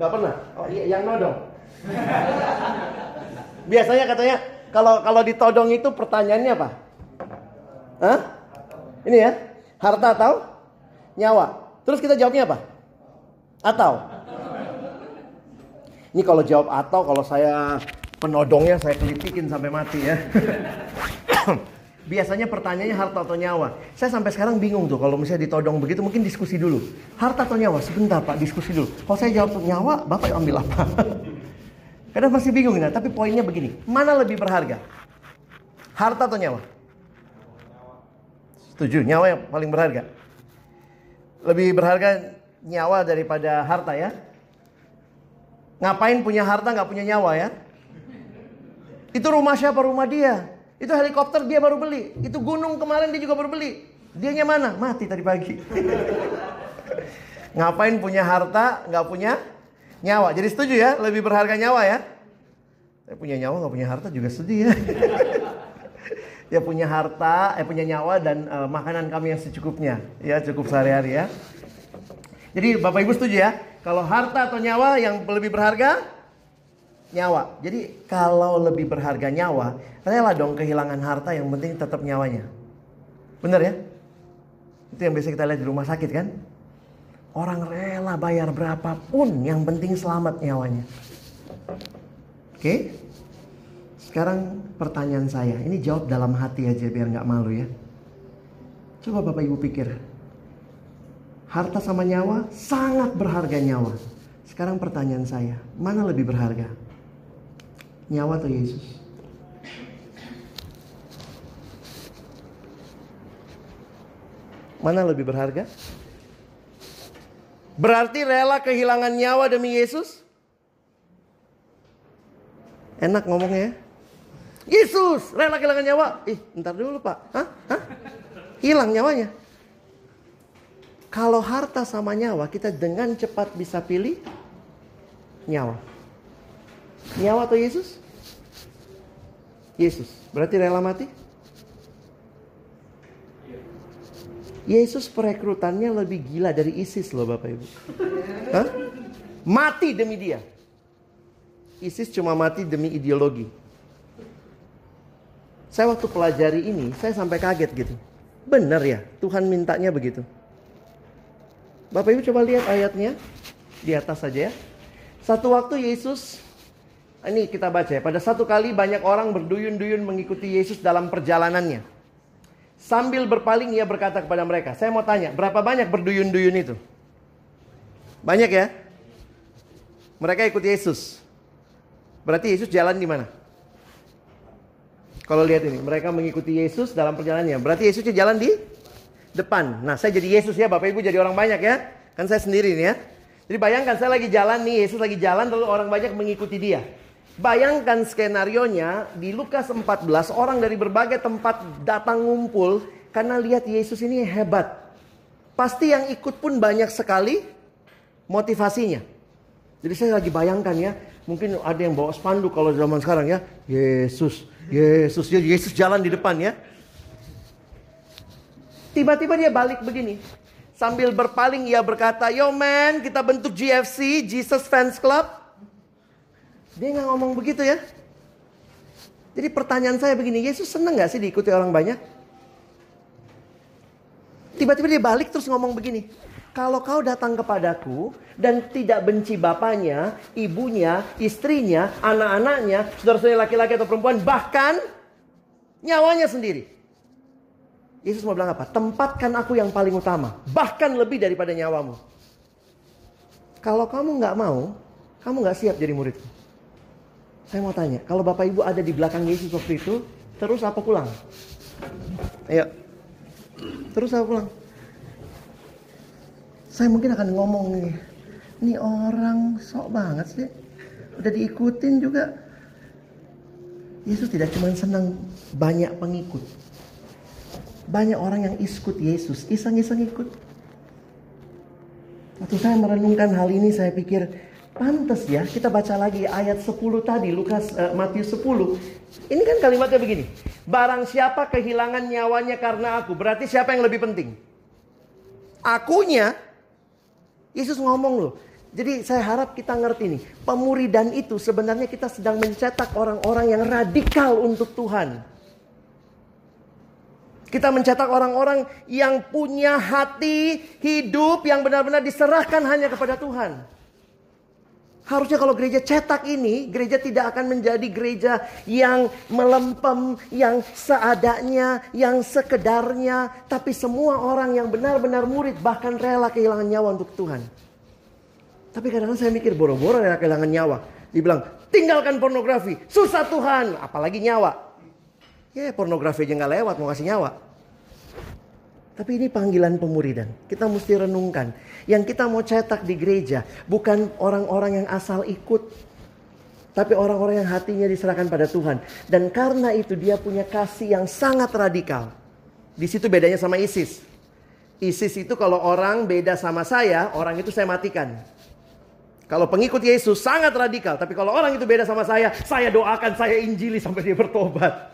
Gak pernah? Oh iya, yang nodong. [LAUGHS] Biasanya katanya kalau kalau ditodong itu pertanyaannya apa? Hah? Ini ya, harta atau nyawa? Terus kita jawabnya apa? Atau? Ini kalau jawab atau kalau saya penodongnya saya kelipikin sampai mati ya. [COUGHS] Biasanya pertanyaannya harta atau nyawa. Saya sampai sekarang bingung tuh kalau misalnya ditodong begitu mungkin diskusi dulu. Harta atau nyawa? Sebentar Pak, diskusi dulu. Kalau saya jawab nyawa, Bapak ambil apa? [LAUGHS] Kadang masih bingung ya, tapi poinnya begini. Mana lebih berharga? Harta atau nyawa? Setuju, nyawa yang paling berharga. Lebih berharga nyawa daripada harta ya. Ngapain punya harta nggak punya nyawa ya? Itu rumah siapa? Rumah dia. Itu helikopter dia baru beli. Itu gunung kemarin dia juga baru beli. Dianya mana? Mati tadi pagi. [LAUGHS] Ngapain punya harta, nggak punya nyawa. Jadi setuju ya, lebih berharga nyawa ya. Saya punya nyawa nggak punya harta juga sedih ya. Dia [LAUGHS] punya harta, eh punya nyawa dan uh, makanan kami yang secukupnya. Ya, cukup sehari-hari ya. Jadi Bapak Ibu setuju ya? Kalau harta atau nyawa yang lebih berharga? Nyawa. Jadi kalau lebih berharga nyawa, rela dong kehilangan harta yang penting tetap nyawanya. Bener ya? Itu yang biasa kita lihat di rumah sakit kan? Orang rela bayar berapapun yang penting selamat nyawanya. Oke? Sekarang pertanyaan saya, ini jawab dalam hati aja biar nggak malu ya. Coba Bapak Ibu pikir. Harta sama nyawa sangat berharga nyawa. Sekarang pertanyaan saya, mana lebih berharga? Nyawa atau Yesus? Mana lebih berharga? Berarti rela kehilangan nyawa demi Yesus? Enak ngomongnya ya. Yesus rela kehilangan nyawa. Ih, ntar dulu pak. Hah? Hah? Hilang nyawanya. Kalau harta sama nyawa, kita dengan cepat bisa pilih nyawa. Nyawa atau Yesus? Yesus. Berarti rela mati? Yesus perekrutannya lebih gila dari ISIS loh Bapak Ibu. Hah? Mati demi dia. ISIS cuma mati demi ideologi. Saya waktu pelajari ini, saya sampai kaget gitu. Benar ya, Tuhan mintanya begitu. Bapak Ibu coba lihat ayatnya di atas saja ya. Satu waktu Yesus, ini kita baca ya. Pada satu kali banyak orang berduyun-duyun mengikuti Yesus dalam perjalanannya. Sambil berpaling ia berkata kepada mereka, saya mau tanya, berapa banyak berduyun-duyun itu? Banyak ya? Mereka ikut Yesus. Berarti Yesus jalan di mana? Kalau lihat ini, mereka mengikuti Yesus dalam perjalanannya. Berarti Yesus jalan di depan. Nah, saya jadi Yesus ya, Bapak Ibu jadi orang banyak ya. Kan saya sendiri nih ya. Jadi bayangkan saya lagi jalan nih, Yesus lagi jalan lalu orang banyak mengikuti dia. Bayangkan skenario nya di Lukas 14 orang dari berbagai tempat datang ngumpul karena lihat Yesus ini hebat. Pasti yang ikut pun banyak sekali motivasinya. Jadi saya lagi bayangkan ya, mungkin ada yang bawa spanduk kalau zaman sekarang ya, Yesus Yesus, ya Yesus jalan di depan ya. Tiba-tiba dia balik begini. Sambil berpaling ia berkata, Yo man, kita bentuk GFC, Jesus Fans Club. Dia nggak ngomong begitu ya. Jadi pertanyaan saya begini, Yesus seneng gak sih diikuti orang banyak? Tiba-tiba dia balik terus ngomong begini. Kalau kau datang kepadaku dan tidak benci bapaknya, ibunya, istrinya, anak-anaknya, saudara-saudara laki-laki atau perempuan, bahkan nyawanya sendiri. Yesus mau bilang apa? Tempatkan aku yang paling utama, bahkan lebih daripada nyawamu. Kalau kamu nggak mau, kamu nggak siap jadi muridku. Saya mau tanya, kalau bapak ibu ada di belakang Yesus waktu itu, terus apa pulang? Ayo, terus apa pulang? saya mungkin akan ngomong nih, ini orang sok banget sih, udah diikutin juga. Yesus tidak cuma senang banyak pengikut, banyak orang yang ikut Yesus, iseng-iseng ikut. Waktu saya merenungkan hal ini, saya pikir pantas ya kita baca lagi ayat 10 tadi Lukas uh, Matius 10. Ini kan kalimatnya begini. Barang siapa kehilangan nyawanya karena aku, berarti siapa yang lebih penting? Akunya Yesus ngomong loh. Jadi saya harap kita ngerti nih, pemuridan itu sebenarnya kita sedang mencetak orang-orang yang radikal untuk Tuhan. Kita mencetak orang-orang yang punya hati hidup yang benar-benar diserahkan hanya kepada Tuhan. Harusnya kalau gereja cetak ini, gereja tidak akan menjadi gereja yang melempem, yang seadanya, yang sekedarnya. Tapi semua orang yang benar-benar murid bahkan rela kehilangan nyawa untuk Tuhan. Tapi kadang-kadang saya mikir boro-boro rela kehilangan nyawa. Dibilang, tinggalkan pornografi, susah Tuhan, apalagi nyawa. Ya pornografi aja nggak lewat, mau kasih nyawa. Tapi ini panggilan pemuridan. Kita mesti renungkan. Yang kita mau cetak di gereja bukan orang-orang yang asal ikut. Tapi orang-orang yang hatinya diserahkan pada Tuhan. Dan karena itu dia punya kasih yang sangat radikal. Di situ bedanya sama ISIS. ISIS itu kalau orang beda sama saya, orang itu saya matikan. Kalau pengikut Yesus sangat radikal. Tapi kalau orang itu beda sama saya, saya doakan, saya injili sampai dia bertobat.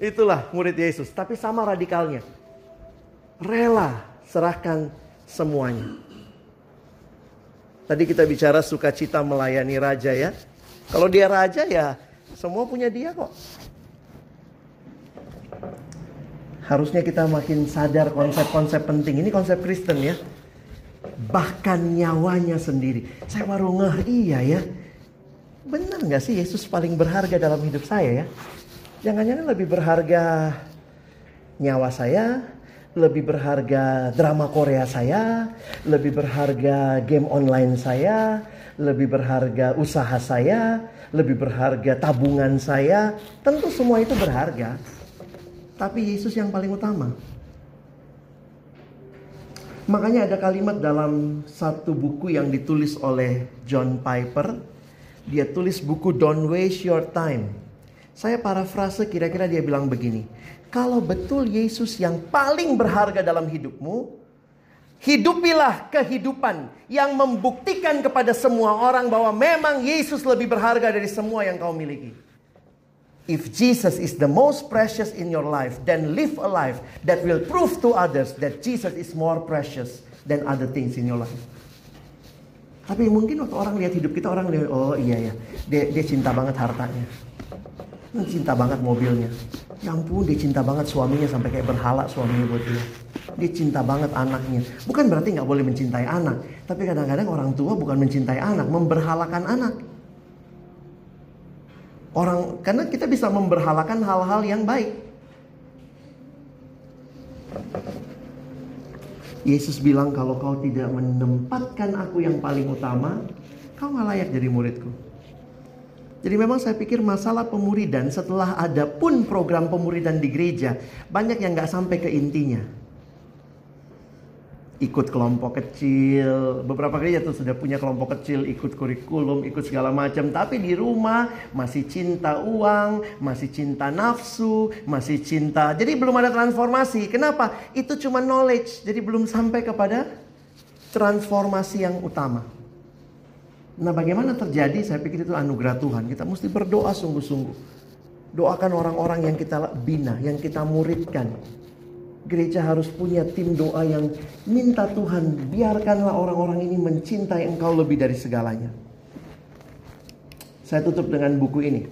Itulah murid Yesus, tapi sama radikalnya. Rela serahkan semuanya. Tadi kita bicara sukacita melayani raja ya. Kalau dia raja ya semua punya dia kok. Harusnya kita makin sadar konsep-konsep penting. Ini konsep Kristen ya. Bahkan nyawanya sendiri. Saya baru ngeh, iya ya. Benar nggak sih Yesus paling berharga dalam hidup saya ya? Jangan-jangan lebih berharga nyawa saya, lebih berharga drama Korea saya, lebih berharga game online saya, lebih berharga usaha saya, lebih berharga tabungan saya. Tentu semua itu berharga. Tapi Yesus yang paling utama. Makanya ada kalimat dalam satu buku yang ditulis oleh John Piper. Dia tulis buku Don't Waste Your Time. Saya parafrase kira-kira dia bilang begini. Kalau betul Yesus yang paling berharga dalam hidupmu, hidupilah kehidupan yang membuktikan kepada semua orang bahwa memang Yesus lebih berharga dari semua yang kau miliki. If Jesus is the most precious in your life, then live a life that will prove to others that Jesus is more precious than other things in your life. Tapi mungkin waktu orang lihat hidup kita, orang lihat, oh iya ya, dia, dia cinta banget hartanya. Dia cinta banget mobilnya. Ya dia cinta banget suaminya sampai kayak berhala suaminya buat dia. Dia cinta banget anaknya. Bukan berarti nggak boleh mencintai anak. Tapi kadang-kadang orang tua bukan mencintai anak, memberhalakan anak. Orang karena kita bisa memberhalakan hal-hal yang baik. Yesus bilang kalau kau tidak menempatkan aku yang paling utama, kau nggak layak jadi muridku. Jadi memang saya pikir masalah pemuridan setelah ada pun program pemuridan di gereja, banyak yang nggak sampai ke intinya ikut kelompok kecil. Beberapa gereja tuh sudah punya kelompok kecil, ikut kurikulum, ikut segala macam. Tapi di rumah masih cinta uang, masih cinta nafsu, masih cinta. Jadi belum ada transformasi. Kenapa? Itu cuma knowledge. Jadi belum sampai kepada transformasi yang utama. Nah bagaimana terjadi? Saya pikir itu anugerah Tuhan. Kita mesti berdoa sungguh-sungguh. Doakan orang-orang yang kita bina, yang kita muridkan Gereja harus punya tim doa yang minta Tuhan biarkanlah orang-orang ini mencintai engkau lebih dari segalanya. Saya tutup dengan buku ini.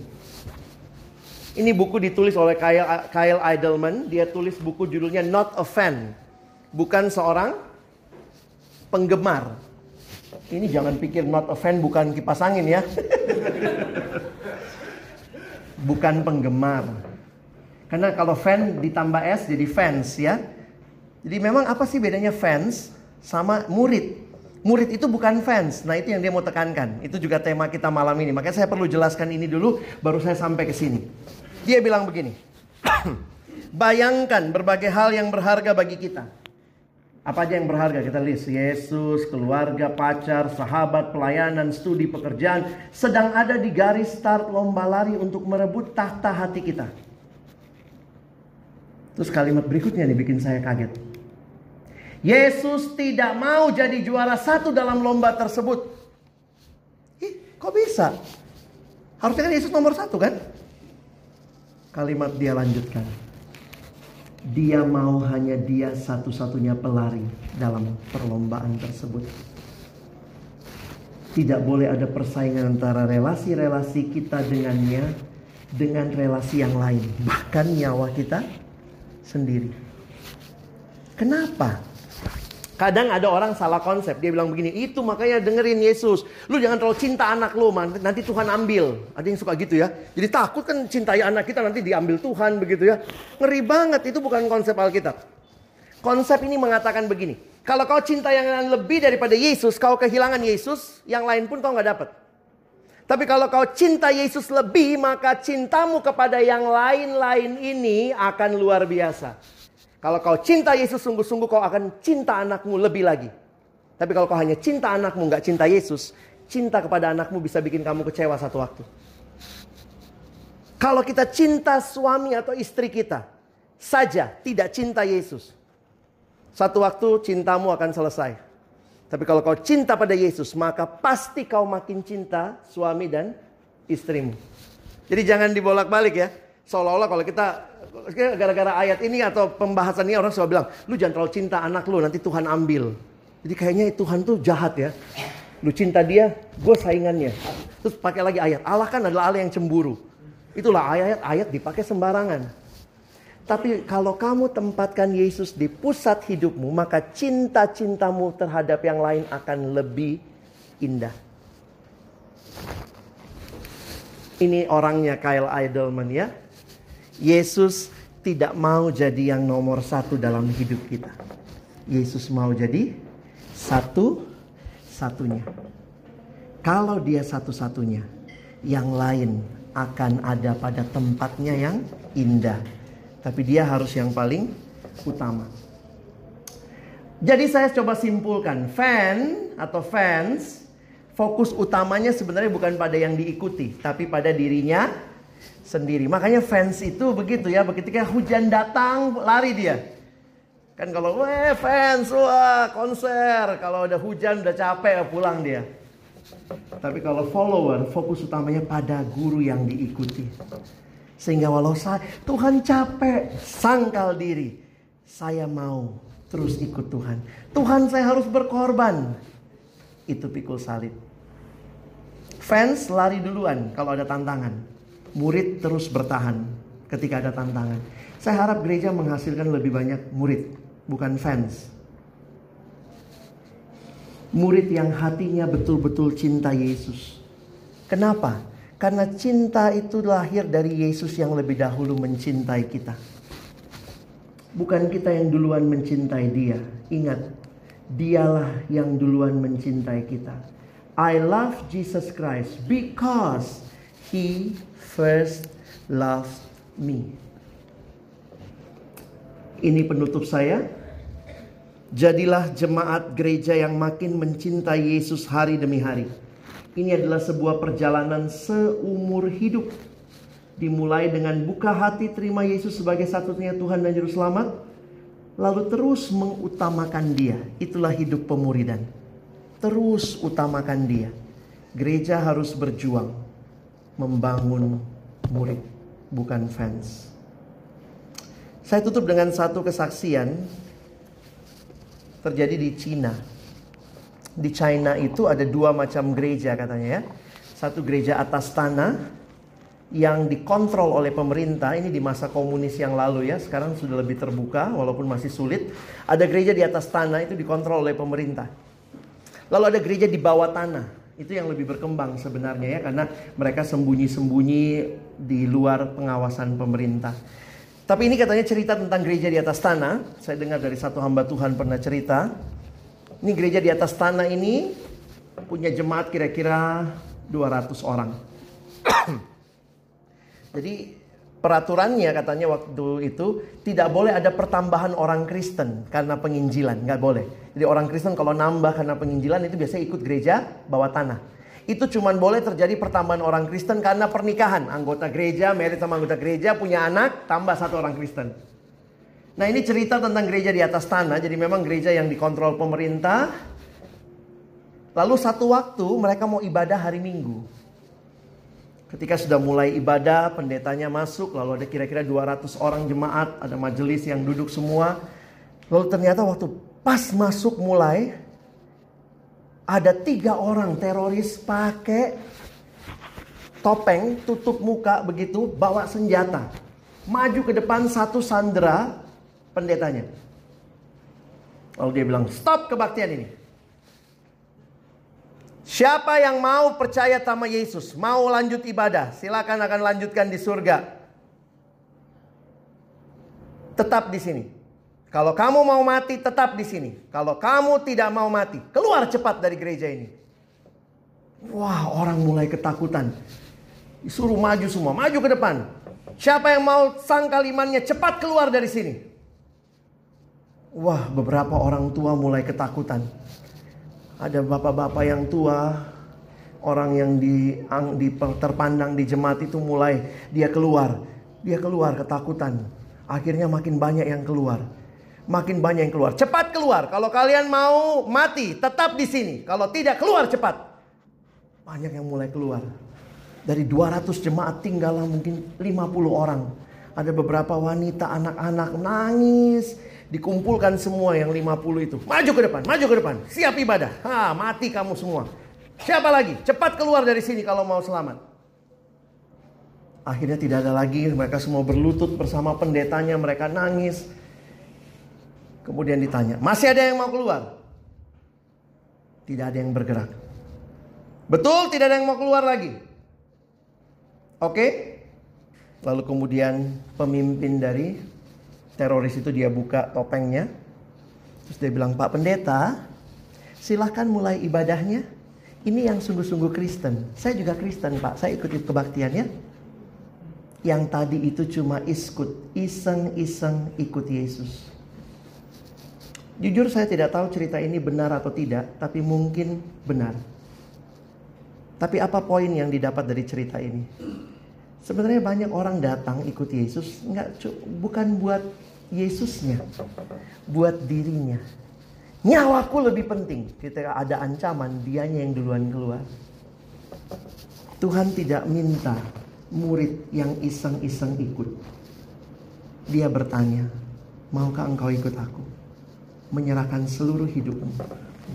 Ini buku ditulis oleh Kyle, Kyle Idleman. Dia tulis buku judulnya Not a Fan. Bukan seorang penggemar. Ini jangan pikir not a fan bukan kipas angin ya. bukan penggemar karena kalau fan ditambah S jadi fans ya. Jadi memang apa sih bedanya fans sama murid? Murid itu bukan fans. Nah itu yang dia mau tekankan. Itu juga tema kita malam ini. Makanya saya perlu jelaskan ini dulu baru saya sampai ke sini. Dia bilang begini. [COUGHS] Bayangkan berbagai hal yang berharga bagi kita. Apa aja yang berharga? Kita list Yesus, keluarga, pacar, sahabat, pelayanan, studi, pekerjaan sedang ada di garis start lomba lari untuk merebut tahta hati kita. Terus kalimat berikutnya nih bikin saya kaget. Yesus tidak mau jadi juara satu dalam lomba tersebut. Ih, kok bisa? Harusnya kan Yesus nomor satu kan? Kalimat dia lanjutkan. Dia mau hanya dia satu-satunya pelari dalam perlombaan tersebut. Tidak boleh ada persaingan antara relasi-relasi kita dengannya dengan relasi yang lain. Bahkan nyawa kita sendiri. Kenapa? Kadang ada orang salah konsep. Dia bilang begini, itu makanya dengerin Yesus. Lu jangan terlalu cinta anak lu, man. nanti Tuhan ambil. Ada yang suka gitu ya. Jadi takut kan cintai anak kita nanti diambil Tuhan begitu ya. Ngeri banget, itu bukan konsep Alkitab. Konsep ini mengatakan begini. Kalau kau cinta yang lebih daripada Yesus, kau kehilangan Yesus, yang lain pun kau nggak dapat. Tapi kalau kau cinta Yesus lebih, maka cintamu kepada yang lain-lain ini akan luar biasa. Kalau kau cinta Yesus sungguh-sungguh, kau akan cinta anakmu lebih lagi. Tapi kalau kau hanya cinta anakmu, nggak cinta Yesus, cinta kepada anakmu bisa bikin kamu kecewa satu waktu. Kalau kita cinta suami atau istri kita saja, tidak cinta Yesus, satu waktu cintamu akan selesai. Tapi kalau kau cinta pada Yesus, maka pasti kau makin cinta suami dan istrimu. Jadi jangan dibolak-balik ya. Seolah-olah kalau kita gara-gara ayat ini atau pembahasan ini orang selalu bilang, lu jangan terlalu cinta anak lu, nanti Tuhan ambil. Jadi kayaknya Tuhan tuh jahat ya. Lu cinta dia, gue saingannya. Terus pakai lagi ayat, Allah kan adalah Allah yang cemburu. Itulah ayat-ayat dipakai sembarangan. Tapi kalau kamu tempatkan Yesus di pusat hidupmu, maka cinta-cintamu terhadap yang lain akan lebih indah. Ini orangnya Kyle Idleman ya. Yesus tidak mau jadi yang nomor satu dalam hidup kita. Yesus mau jadi satu-satunya. Kalau dia satu-satunya, yang lain akan ada pada tempatnya yang indah. Tapi dia harus yang paling utama. Jadi saya coba simpulkan, fan atau fans fokus utamanya sebenarnya bukan pada yang diikuti, tapi pada dirinya sendiri. Makanya fans itu begitu ya, ketika hujan datang lari dia. Kan kalau weh fans wah konser, kalau udah hujan udah capek pulang dia. Tapi kalau follower fokus utamanya pada guru yang diikuti. Sehingga walau saya Tuhan capek, sangkal diri, saya mau terus ikut Tuhan. Tuhan saya harus berkorban. Itu pikul salib. Fans lari duluan kalau ada tantangan. Murid terus bertahan ketika ada tantangan. Saya harap gereja menghasilkan lebih banyak murid, bukan fans. Murid yang hatinya betul-betul cinta Yesus. Kenapa? Karena cinta itu lahir dari Yesus yang lebih dahulu mencintai kita. Bukan kita yang duluan mencintai dia. Ingat, dialah yang duluan mencintai kita. I love Jesus Christ because he first loved me. Ini penutup saya. Jadilah jemaat gereja yang makin mencintai Yesus hari demi hari. Ini adalah sebuah perjalanan seumur hidup. Dimulai dengan buka hati terima Yesus sebagai satunya Tuhan dan Juru Selamat. Lalu terus mengutamakan dia. Itulah hidup pemuridan. Terus utamakan dia. Gereja harus berjuang membangun murid, bukan fans. Saya tutup dengan satu kesaksian terjadi di Cina. Di China itu ada dua macam gereja katanya ya. Satu gereja atas tanah yang dikontrol oleh pemerintah ini di masa komunis yang lalu ya. Sekarang sudah lebih terbuka walaupun masih sulit. Ada gereja di atas tanah itu dikontrol oleh pemerintah. Lalu ada gereja di bawah tanah. Itu yang lebih berkembang sebenarnya ya karena mereka sembunyi-sembunyi di luar pengawasan pemerintah. Tapi ini katanya cerita tentang gereja di atas tanah. Saya dengar dari satu hamba Tuhan pernah cerita. Ini gereja di atas tanah ini punya jemaat kira-kira 200 orang. [COUGHS] Jadi peraturannya katanya waktu itu tidak boleh ada pertambahan orang Kristen karena penginjilan, nggak boleh. Jadi orang Kristen kalau nambah karena penginjilan itu biasanya ikut gereja bawah tanah. Itu cuma boleh terjadi pertambahan orang Kristen karena pernikahan. Anggota gereja, merit sama anggota gereja punya anak, tambah satu orang Kristen. Nah ini cerita tentang gereja di atas tanah, jadi memang gereja yang dikontrol pemerintah. Lalu satu waktu mereka mau ibadah hari Minggu. Ketika sudah mulai ibadah, pendetanya masuk, lalu ada kira-kira 200 orang jemaat, ada majelis yang duduk semua. Lalu ternyata waktu pas masuk mulai, ada tiga orang teroris pakai topeng, tutup muka begitu, bawa senjata. Maju ke depan satu sandera pendetanya. Lalu dia bilang, stop kebaktian ini. Siapa yang mau percaya sama Yesus, mau lanjut ibadah, silakan akan lanjutkan di surga. Tetap di sini. Kalau kamu mau mati, tetap di sini. Kalau kamu tidak mau mati, keluar cepat dari gereja ini. Wah, orang mulai ketakutan. Disuruh maju semua, maju ke depan. Siapa yang mau sangkal imannya, cepat keluar dari sini. Wah, beberapa orang tua mulai ketakutan. Ada bapak-bapak yang tua, orang yang di, di terpandang di jemaat itu mulai dia keluar. Dia keluar ketakutan. Akhirnya makin banyak yang keluar. Makin banyak yang keluar. Cepat keluar. Kalau kalian mau mati, tetap di sini. Kalau tidak keluar cepat. Banyak yang mulai keluar. Dari 200 jemaat tinggallah mungkin 50 orang. Ada beberapa wanita, anak-anak nangis. Dikumpulkan semua yang 50 itu. Maju ke depan, maju ke depan. Siap ibadah. Ha, mati kamu semua. Siapa lagi? Cepat keluar dari sini kalau mau selamat. Akhirnya tidak ada lagi. Mereka semua berlutut bersama pendetanya. Mereka nangis. Kemudian ditanya, masih ada yang mau keluar? Tidak ada yang bergerak. Betul, tidak ada yang mau keluar lagi. Oke? Lalu kemudian pemimpin dari teroris itu dia buka topengnya. Terus dia bilang, Pak Pendeta, silahkan mulai ibadahnya. Ini yang sungguh-sungguh Kristen. Saya juga Kristen Pak, saya ikut kebaktiannya. Yang tadi itu cuma iskut, iseng-iseng ikut Yesus. Jujur saya tidak tahu cerita ini benar atau tidak, tapi mungkin benar. Tapi apa poin yang didapat dari cerita ini? Sebenarnya banyak orang datang ikut Yesus nggak bukan buat Yesusnya, buat dirinya. Nyawaku lebih penting ketika ada ancaman, dianya yang duluan keluar. Tuhan tidak minta murid yang iseng-iseng ikut. Dia bertanya, maukah engkau ikut aku? menyerahkan seluruh hidupmu,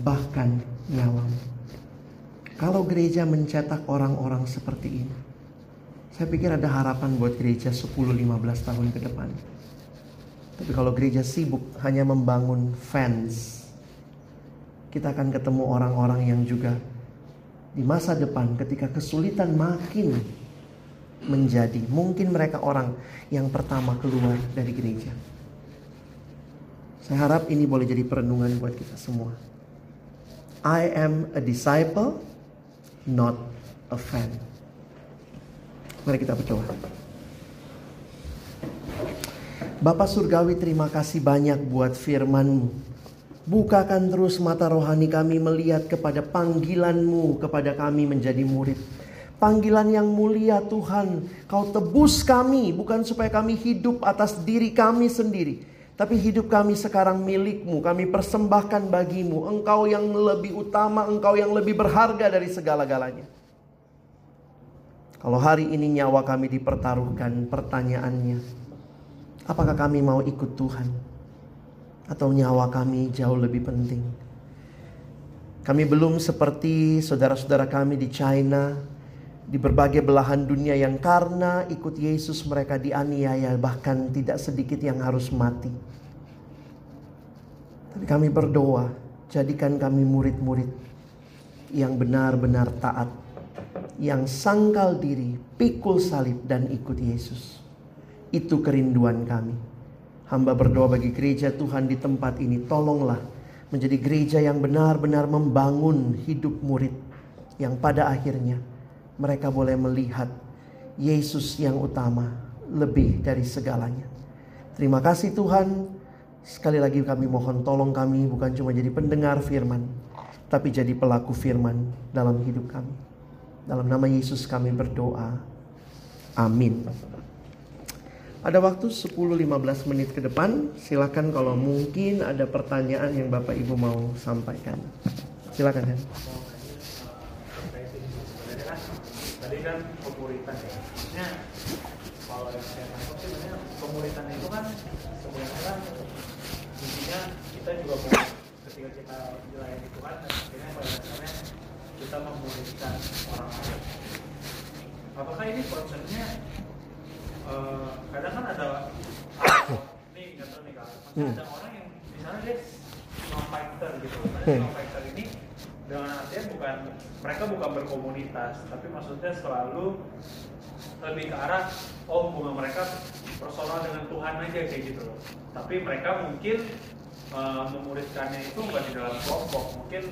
bahkan nyawamu. Kalau gereja mencetak orang-orang seperti ini, saya pikir ada harapan buat gereja 10-15 tahun ke depan. Tapi kalau gereja sibuk hanya membangun fans, kita akan ketemu orang-orang yang juga di masa depan ketika kesulitan makin menjadi, mungkin mereka orang yang pertama keluar dari gereja. Saya harap ini boleh jadi perenungan buat kita semua. I am a disciple, not a fan. Mari kita berdoa. Bapak Surgawi terima kasih banyak buat firman-Mu. Bukakan terus mata rohani kami melihat kepada panggilan-Mu kepada kami menjadi murid. Panggilan yang mulia Tuhan, Kau tebus kami bukan supaya kami hidup atas diri kami sendiri tapi hidup kami sekarang milikmu, kami persembahkan bagimu. Engkau yang lebih utama, engkau yang lebih berharga dari segala-galanya. Kalau hari ini nyawa kami dipertaruhkan, pertanyaannya, apakah kami mau ikut Tuhan? Atau nyawa kami jauh lebih penting? Kami belum seperti saudara-saudara kami di China, di berbagai belahan dunia yang karena ikut Yesus mereka dianiaya bahkan tidak sedikit yang harus mati. Tapi kami berdoa, jadikan kami murid-murid yang benar-benar taat, yang sangkal diri, pikul salib dan ikut Yesus. Itu kerinduan kami. Hamba berdoa bagi gereja Tuhan di tempat ini, tolonglah menjadi gereja yang benar-benar membangun hidup murid yang pada akhirnya mereka boleh melihat Yesus yang utama lebih dari segalanya. Terima kasih Tuhan. Sekali lagi kami mohon tolong kami bukan cuma jadi pendengar firman, tapi jadi pelaku firman dalam hidup kami. Dalam nama Yesus kami berdoa. Amin. Ada waktu 10-15 menit ke depan. Silakan kalau mungkin ada pertanyaan yang Bapak Ibu mau sampaikan. Silakan ya tadi kan pemuritan ya kan kan kita juga orang lain apakah ini konsepnya uh, kadang kan ada [COUGHS] nih nggak tahu nih kak maksudnya hmm. ada orang yang misalnya dia fighter gitu hmm. fighter ini dengan artian bukan mereka bukan berkomunitas tapi maksudnya selalu lebih ke arah oh hubungan mereka personal dengan Tuhan aja kayak gitu loh tapi mereka mungkin uh, memuridkannya itu bukan di dalam kelompok mungkin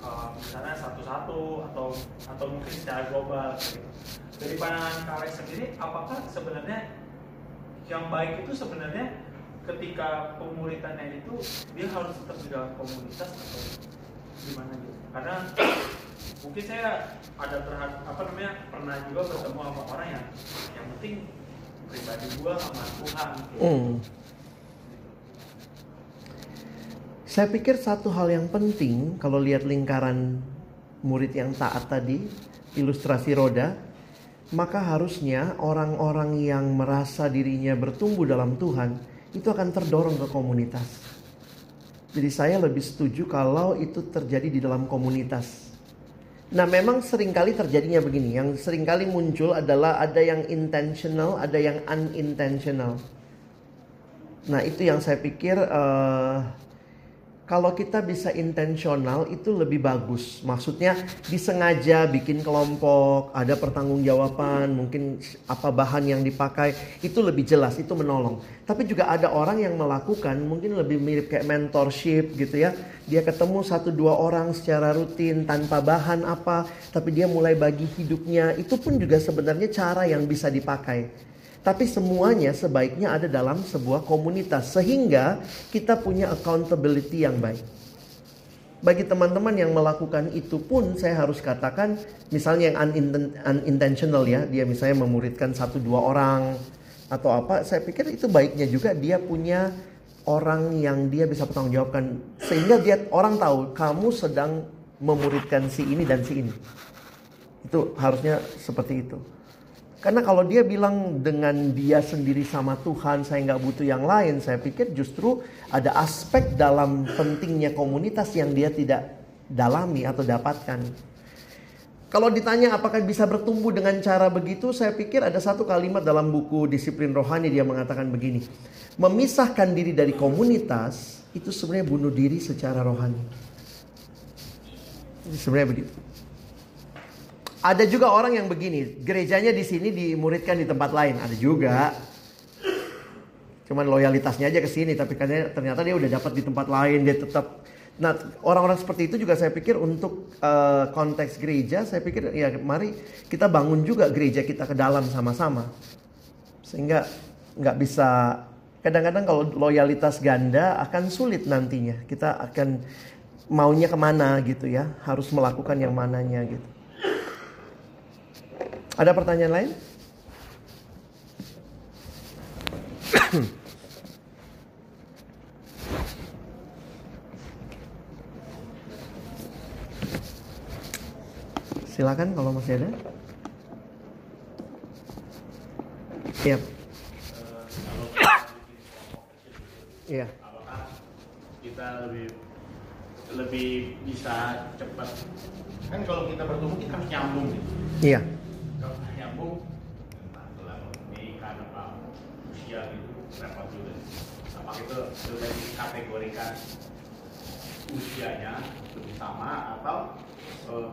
uh, misalnya satu-satu atau atau mungkin secara global gitu. Dari pandangan kalian sendiri apakah sebenarnya yang baik itu sebenarnya ketika pemuritannya itu dia harus tetap di dalam komunitas atau gimana gitu karena mungkin saya ada terhadap apa namanya pernah juga bertemu sama orang yang yang penting pribadi gua sama Tuhan gitu. Hmm. Saya pikir satu hal yang penting kalau lihat lingkaran murid yang taat tadi, ilustrasi roda, maka harusnya orang-orang yang merasa dirinya bertumbuh dalam Tuhan itu akan terdorong ke komunitas. Jadi saya lebih setuju kalau itu terjadi di dalam komunitas. Nah memang sering kali terjadinya begini, yang sering kali muncul adalah ada yang intentional, ada yang unintentional. Nah itu yang saya pikir uh, kalau kita bisa intensional itu lebih bagus. Maksudnya disengaja bikin kelompok, ada pertanggungjawaban, mungkin apa bahan yang dipakai, itu lebih jelas, itu menolong. Tapi juga ada orang yang melakukan mungkin lebih mirip kayak mentorship gitu ya. Dia ketemu satu dua orang secara rutin tanpa bahan apa, tapi dia mulai bagi hidupnya. Itu pun juga sebenarnya cara yang bisa dipakai. Tapi semuanya sebaiknya ada dalam sebuah komunitas sehingga kita punya accountability yang baik. Bagi teman-teman yang melakukan itu pun saya harus katakan misalnya yang unintentional ya, dia misalnya memuridkan satu dua orang atau apa, saya pikir itu baiknya juga dia punya orang yang dia bisa bertanggung jawabkan sehingga dia orang tahu kamu sedang memuridkan si ini dan si ini. Itu harusnya seperti itu. Karena kalau dia bilang dengan dia sendiri sama Tuhan, saya nggak butuh yang lain. Saya pikir justru ada aspek dalam pentingnya komunitas yang dia tidak dalami atau dapatkan. Kalau ditanya apakah bisa bertumbuh dengan cara begitu, saya pikir ada satu kalimat dalam buku Disiplin Rohani dia mengatakan begini. Memisahkan diri dari komunitas itu sebenarnya bunuh diri secara rohani. Sebenarnya begitu. Ada juga orang yang begini, gerejanya di sini dimuridkan di tempat lain, ada juga. Cuman loyalitasnya aja ke sini, tapi ternyata dia udah dapat di tempat lain, dia tetap. Nah, orang-orang seperti itu juga saya pikir untuk uh, konteks gereja, saya pikir ya mari kita bangun juga gereja kita ke dalam sama-sama, sehingga nggak bisa. Kadang-kadang kalau loyalitas ganda akan sulit nantinya. Kita akan maunya ke mana gitu ya, harus melakukan yang mananya gitu. Ada pertanyaan lain? [COUGHS] Silakan kalau masih ada. Siap. Iya. Apakah kita lebih lebih bisa cepat? Kan kalau kita bertumbuh kita harus nyambung gitu. Iya nyambung ini karena apa usia itu repot juga apa itu sudah dikategorikan usianya lebih sama atau uh,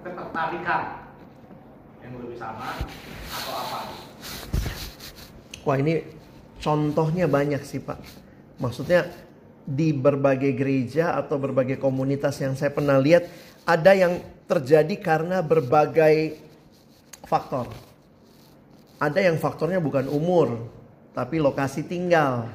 ketertarikan yang lebih sama atau apa wah ini contohnya banyak sih pak maksudnya di berbagai gereja atau berbagai komunitas yang saya pernah lihat ada yang terjadi karena berbagai faktor. Ada yang faktornya bukan umur, tapi lokasi tinggal.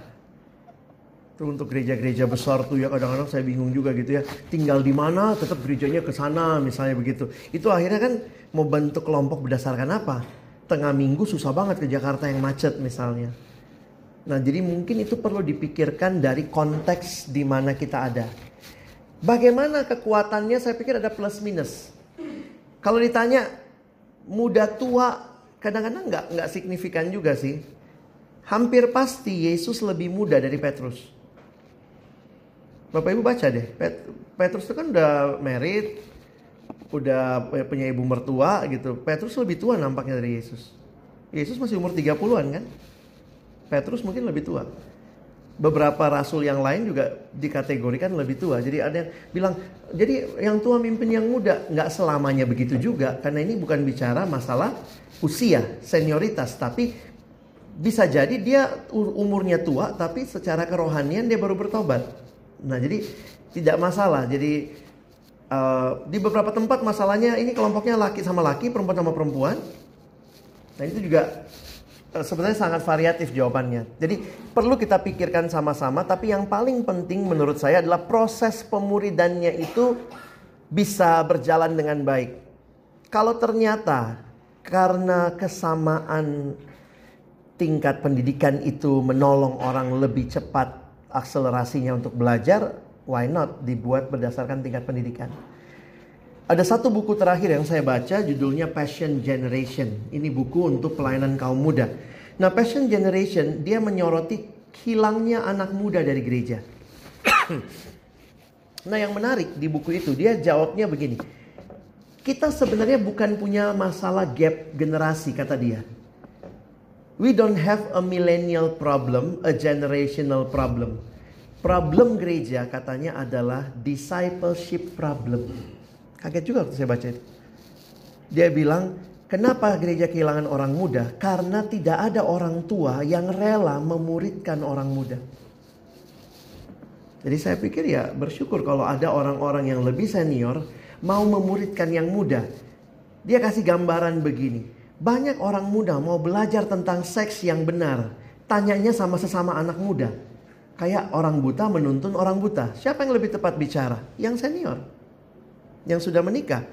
Itu untuk gereja-gereja besar tuh ya kadang-kadang saya bingung juga gitu ya. Tinggal di mana tetap gerejanya ke sana misalnya begitu. Itu akhirnya kan mau bentuk kelompok berdasarkan apa? Tengah minggu susah banget ke Jakarta yang macet misalnya. Nah, jadi mungkin itu perlu dipikirkan dari konteks di mana kita ada. Bagaimana kekuatannya? Saya pikir ada plus minus. Kalau ditanya muda tua kadang-kadang nggak nggak signifikan juga sih. Hampir pasti Yesus lebih muda dari Petrus. Bapak Ibu baca deh, Pet Petrus itu kan udah married, udah punya ibu mertua gitu. Petrus lebih tua nampaknya dari Yesus. Yesus masih umur 30-an kan? Petrus mungkin lebih tua beberapa rasul yang lain juga dikategorikan lebih tua. Jadi ada yang bilang, jadi yang tua mimpin yang muda nggak selamanya begitu juga, karena ini bukan bicara masalah usia, senioritas, tapi bisa jadi dia umurnya tua, tapi secara kerohanian dia baru bertobat. Nah jadi tidak masalah. Jadi uh, di beberapa tempat masalahnya ini kelompoknya laki sama laki, perempuan sama perempuan. Nah itu juga sebenarnya sangat variatif jawabannya. Jadi perlu kita pikirkan sama-sama, tapi yang paling penting menurut saya adalah proses pemuridannya itu bisa berjalan dengan baik. Kalau ternyata karena kesamaan tingkat pendidikan itu menolong orang lebih cepat akselerasinya untuk belajar, why not dibuat berdasarkan tingkat pendidikan. Ada satu buku terakhir yang saya baca judulnya Passion Generation. Ini buku untuk pelayanan kaum muda. Nah, Passion Generation dia menyoroti hilangnya anak muda dari gereja. [COUGHS] nah, yang menarik di buku itu dia jawabnya begini. Kita sebenarnya bukan punya masalah gap generasi kata dia. We don't have a millennial problem, a generational problem. Problem gereja katanya adalah discipleship problem. Kaget juga waktu saya baca itu. Dia bilang, kenapa gereja kehilangan orang muda? Karena tidak ada orang tua yang rela memuridkan orang muda. Jadi saya pikir ya bersyukur kalau ada orang-orang yang lebih senior mau memuridkan yang muda. Dia kasih gambaran begini. Banyak orang muda mau belajar tentang seks yang benar. Tanyanya sama sesama anak muda. Kayak orang buta menuntun orang buta. Siapa yang lebih tepat bicara? Yang senior yang sudah menikah.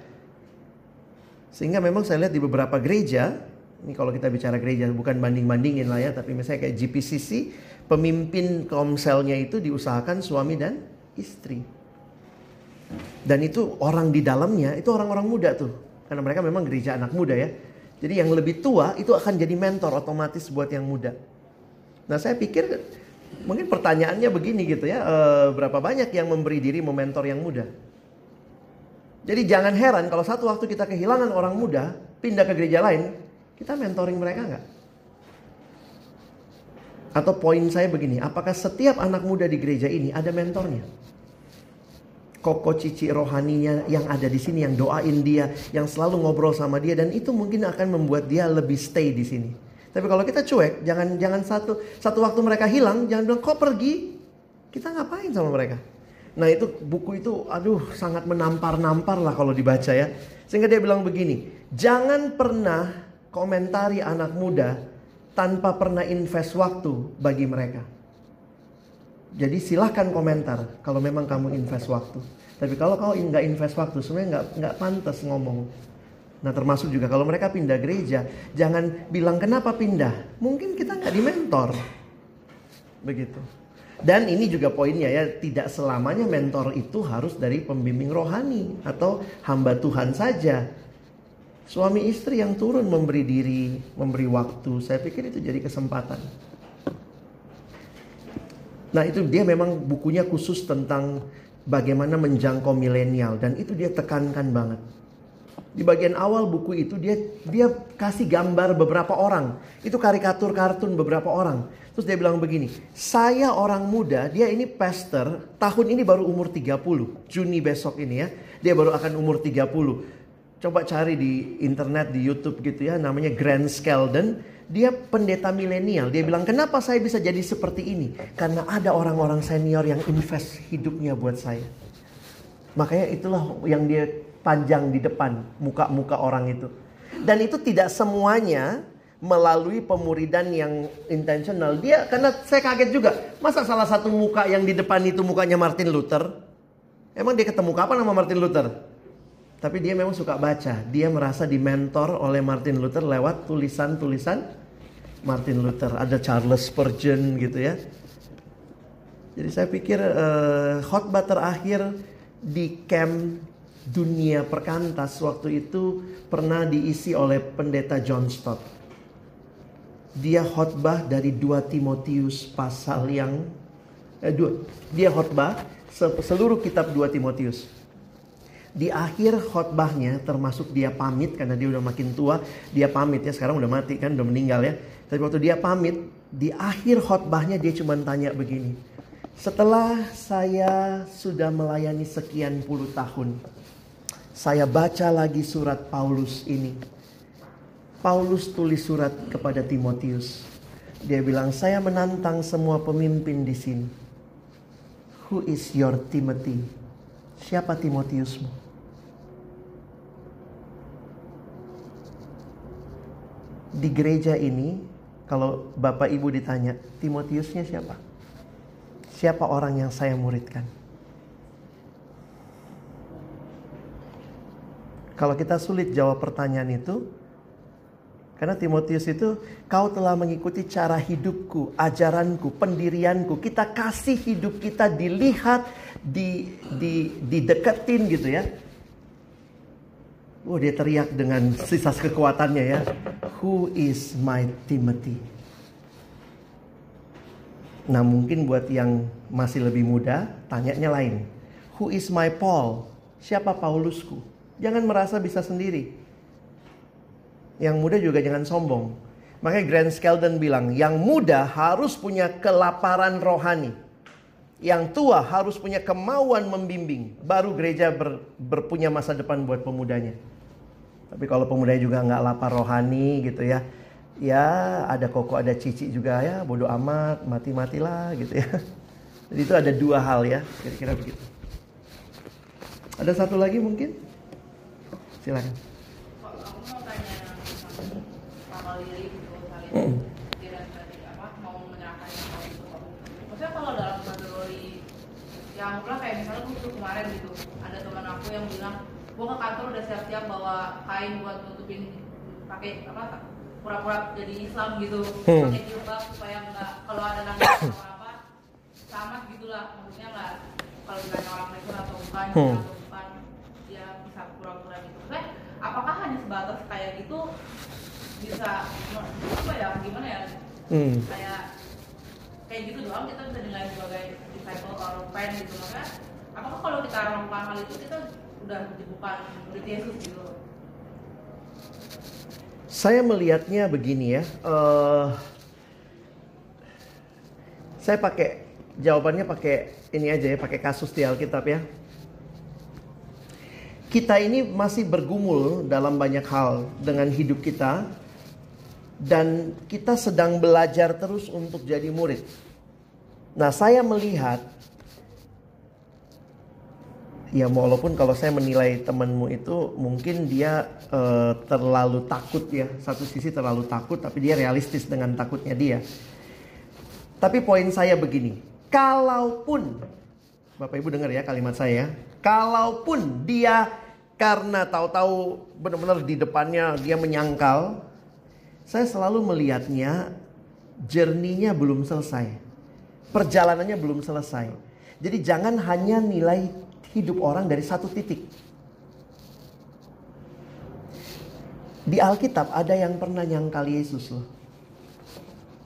Sehingga memang saya lihat di beberapa gereja, ini kalau kita bicara gereja bukan banding-bandingin lah ya, tapi misalnya kayak GPCC, pemimpin komselnya itu diusahakan suami dan istri. Dan itu orang di dalamnya itu orang-orang muda tuh. Karena mereka memang gereja anak muda ya. Jadi yang lebih tua itu akan jadi mentor otomatis buat yang muda. Nah saya pikir mungkin pertanyaannya begini gitu ya. E, berapa banyak yang memberi diri mementor yang muda? Jadi jangan heran kalau satu waktu kita kehilangan orang muda, pindah ke gereja lain, kita mentoring mereka nggak? Atau poin saya begini, apakah setiap anak muda di gereja ini ada mentornya? Koko cici rohaninya yang ada di sini, yang doain dia, yang selalu ngobrol sama dia, dan itu mungkin akan membuat dia lebih stay di sini. Tapi kalau kita cuek, jangan jangan satu satu waktu mereka hilang, jangan bilang kok pergi, kita ngapain sama mereka? Nah itu buku itu aduh sangat menampar-nampar lah kalau dibaca ya. Sehingga dia bilang begini, jangan pernah komentari anak muda tanpa pernah invest waktu bagi mereka. Jadi silahkan komentar kalau memang kamu invest waktu. Tapi kalau kau nggak invest waktu, sebenarnya nggak nggak pantas ngomong. Nah termasuk juga kalau mereka pindah gereja, jangan bilang kenapa pindah. Mungkin kita nggak dimentor, begitu. Dan ini juga poinnya ya, tidak selamanya mentor itu harus dari pembimbing rohani atau hamba Tuhan saja. Suami istri yang turun memberi diri, memberi waktu, saya pikir itu jadi kesempatan. Nah itu dia memang bukunya khusus tentang bagaimana menjangkau milenial dan itu dia tekankan banget. Di bagian awal buku itu dia dia kasih gambar beberapa orang. Itu karikatur kartun beberapa orang. Terus dia bilang begini, saya orang muda, dia ini pastor, tahun ini baru umur 30, Juni besok ini ya. Dia baru akan umur 30. Coba cari di internet, di Youtube gitu ya, namanya Grant Skeldon. Dia pendeta milenial. Dia bilang, kenapa saya bisa jadi seperti ini? Karena ada orang-orang senior yang invest hidupnya buat saya. Makanya itulah yang dia panjang di depan muka-muka orang itu. Dan itu tidak semuanya melalui pemuridan yang intentional. Dia karena saya kaget juga, masa salah satu muka yang di depan itu mukanya Martin Luther? Emang dia ketemu kapan sama Martin Luther? Tapi dia memang suka baca. Dia merasa dimentor oleh Martin Luther lewat tulisan-tulisan Martin Luther. Ada Charles Spurgeon gitu ya. Jadi saya pikir uh, khotbah terakhir di camp dunia perkantas waktu itu pernah diisi oleh pendeta John Stott dia khotbah dari 2 Timotius pasal yang eh, dua, dia khotbah seluruh kitab 2 Timotius. Di akhir khotbahnya termasuk dia pamit karena dia udah makin tua, dia pamit ya sekarang udah mati kan udah meninggal ya. Tapi waktu dia pamit di akhir khotbahnya dia cuma tanya begini. Setelah saya sudah melayani sekian puluh tahun, saya baca lagi surat Paulus ini Paulus tulis surat kepada Timotius. Dia bilang, "Saya menantang semua pemimpin di sini. Who is your Timothy? Siapa Timotiusmu?" Di gereja ini, kalau Bapak Ibu ditanya, Timotiusnya siapa? Siapa orang yang saya muridkan? Kalau kita sulit jawab pertanyaan itu, karena Timotius itu kau telah mengikuti cara hidupku, ajaranku, pendirianku. Kita kasih hidup kita dilihat, di, di, dideketin gitu ya. Oh dia teriak dengan sisa kekuatannya ya. Who is my Timothy? Nah mungkin buat yang masih lebih muda, tanyanya lain. Who is my Paul? Siapa Paulusku? Jangan merasa bisa sendiri. Yang muda juga jangan sombong. Makanya Grant Skeldon bilang, yang muda harus punya kelaparan rohani. Yang tua harus punya kemauan membimbing. Baru gereja ber, berpunya masa depan buat pemudanya. Tapi kalau pemudanya juga nggak lapar rohani gitu ya. Ya ada koko ada cici juga ya. Bodoh amat, mati-matilah gitu ya. [LAUGHS] Jadi itu ada dua hal ya. Kira-kira begitu. Ada satu lagi mungkin? Silakan. Aku mau tanya sama Lili gitu kali Mm. tidak tadi apa mau menyerahkan yang mau itu maksudnya kalau dalam kategori yang aku bilang kayak misalnya gue kemarin gitu ada teman aku yang bilang gue ke kantor udah siap-siap bawa kain buat nutupin pakai apa pura-pura jadi Islam gitu Hmm. pakai jilbab supaya nggak kalau ada nangis apa apa sama gitulah maksudnya nggak kalau ditanya orang Kristen atau bukan Hmm. atau bukan dia bisa pura-pura gitu Maksudnya, apakah hanya sebatas kayak gitu bisa apa ya gimana ya Hmm. kayak kayak gitu doang kita bisa dinilai sebagai disciple or fan gitu makanya apakah kalau kita melakukan hal itu kita udah bukan murid Yesus gitu Saya melihatnya begini ya. eh, saya pakai jawabannya pakai ini aja ya, pakai kasus di Alkitab ya. Kita ini masih bergumul dalam banyak hal dengan hidup kita dan kita sedang belajar terus untuk jadi murid. Nah, saya melihat Ya walaupun kalau saya menilai temanmu itu mungkin dia eh, terlalu takut ya. Satu sisi terlalu takut tapi dia realistis dengan takutnya dia. Tapi poin saya begini. Kalaupun Bapak Ibu dengar ya kalimat saya. Kalaupun dia karena tahu-tahu benar-benar di depannya dia menyangkal. Saya selalu melihatnya jerninya belum selesai. Perjalanannya belum selesai. Jadi jangan hanya nilai hidup orang dari satu titik. Di Alkitab ada yang pernah nyangkal Yesus loh.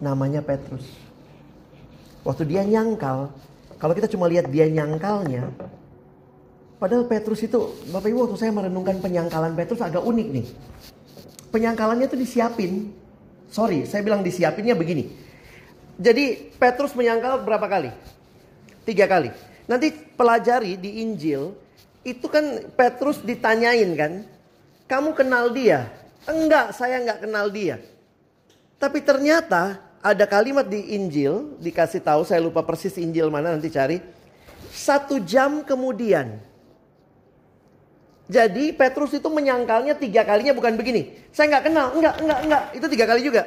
Namanya Petrus. Waktu dia nyangkal, kalau kita cuma lihat dia nyangkalnya, padahal Petrus itu, Bapak Ibu waktu saya merenungkan penyangkalan Petrus agak unik nih. Penyangkalannya tuh disiapin. Sorry, saya bilang disiapinnya begini. Jadi Petrus menyangkal berapa kali? Tiga kali. Nanti pelajari di Injil, itu kan Petrus ditanyain kan, kamu kenal dia? Enggak, saya enggak kenal dia. Tapi ternyata ada kalimat di Injil, dikasih tahu, saya lupa persis Injil mana nanti cari. Satu jam kemudian. Jadi Petrus itu menyangkalnya tiga kalinya bukan begini. Saya nggak kenal, enggak, enggak, enggak. Itu tiga kali juga.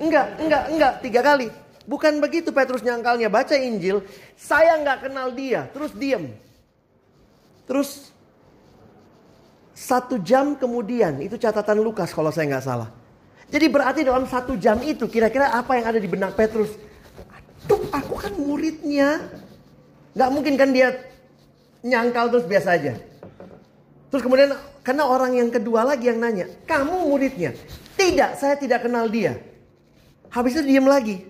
Enggak, enggak, enggak, tiga kali. Bukan begitu Petrus nyangkalnya. Baca Injil, saya nggak kenal dia. Terus diem. Terus satu jam kemudian, itu catatan Lukas kalau saya nggak salah. Jadi berarti dalam satu jam itu kira-kira apa yang ada di benak Petrus? Aduh, aku kan muridnya. Nggak mungkin kan dia nyangkal terus biasa aja. Terus kemudian karena orang yang kedua lagi yang nanya, kamu muridnya? Tidak, saya tidak kenal dia. Habis itu diem lagi.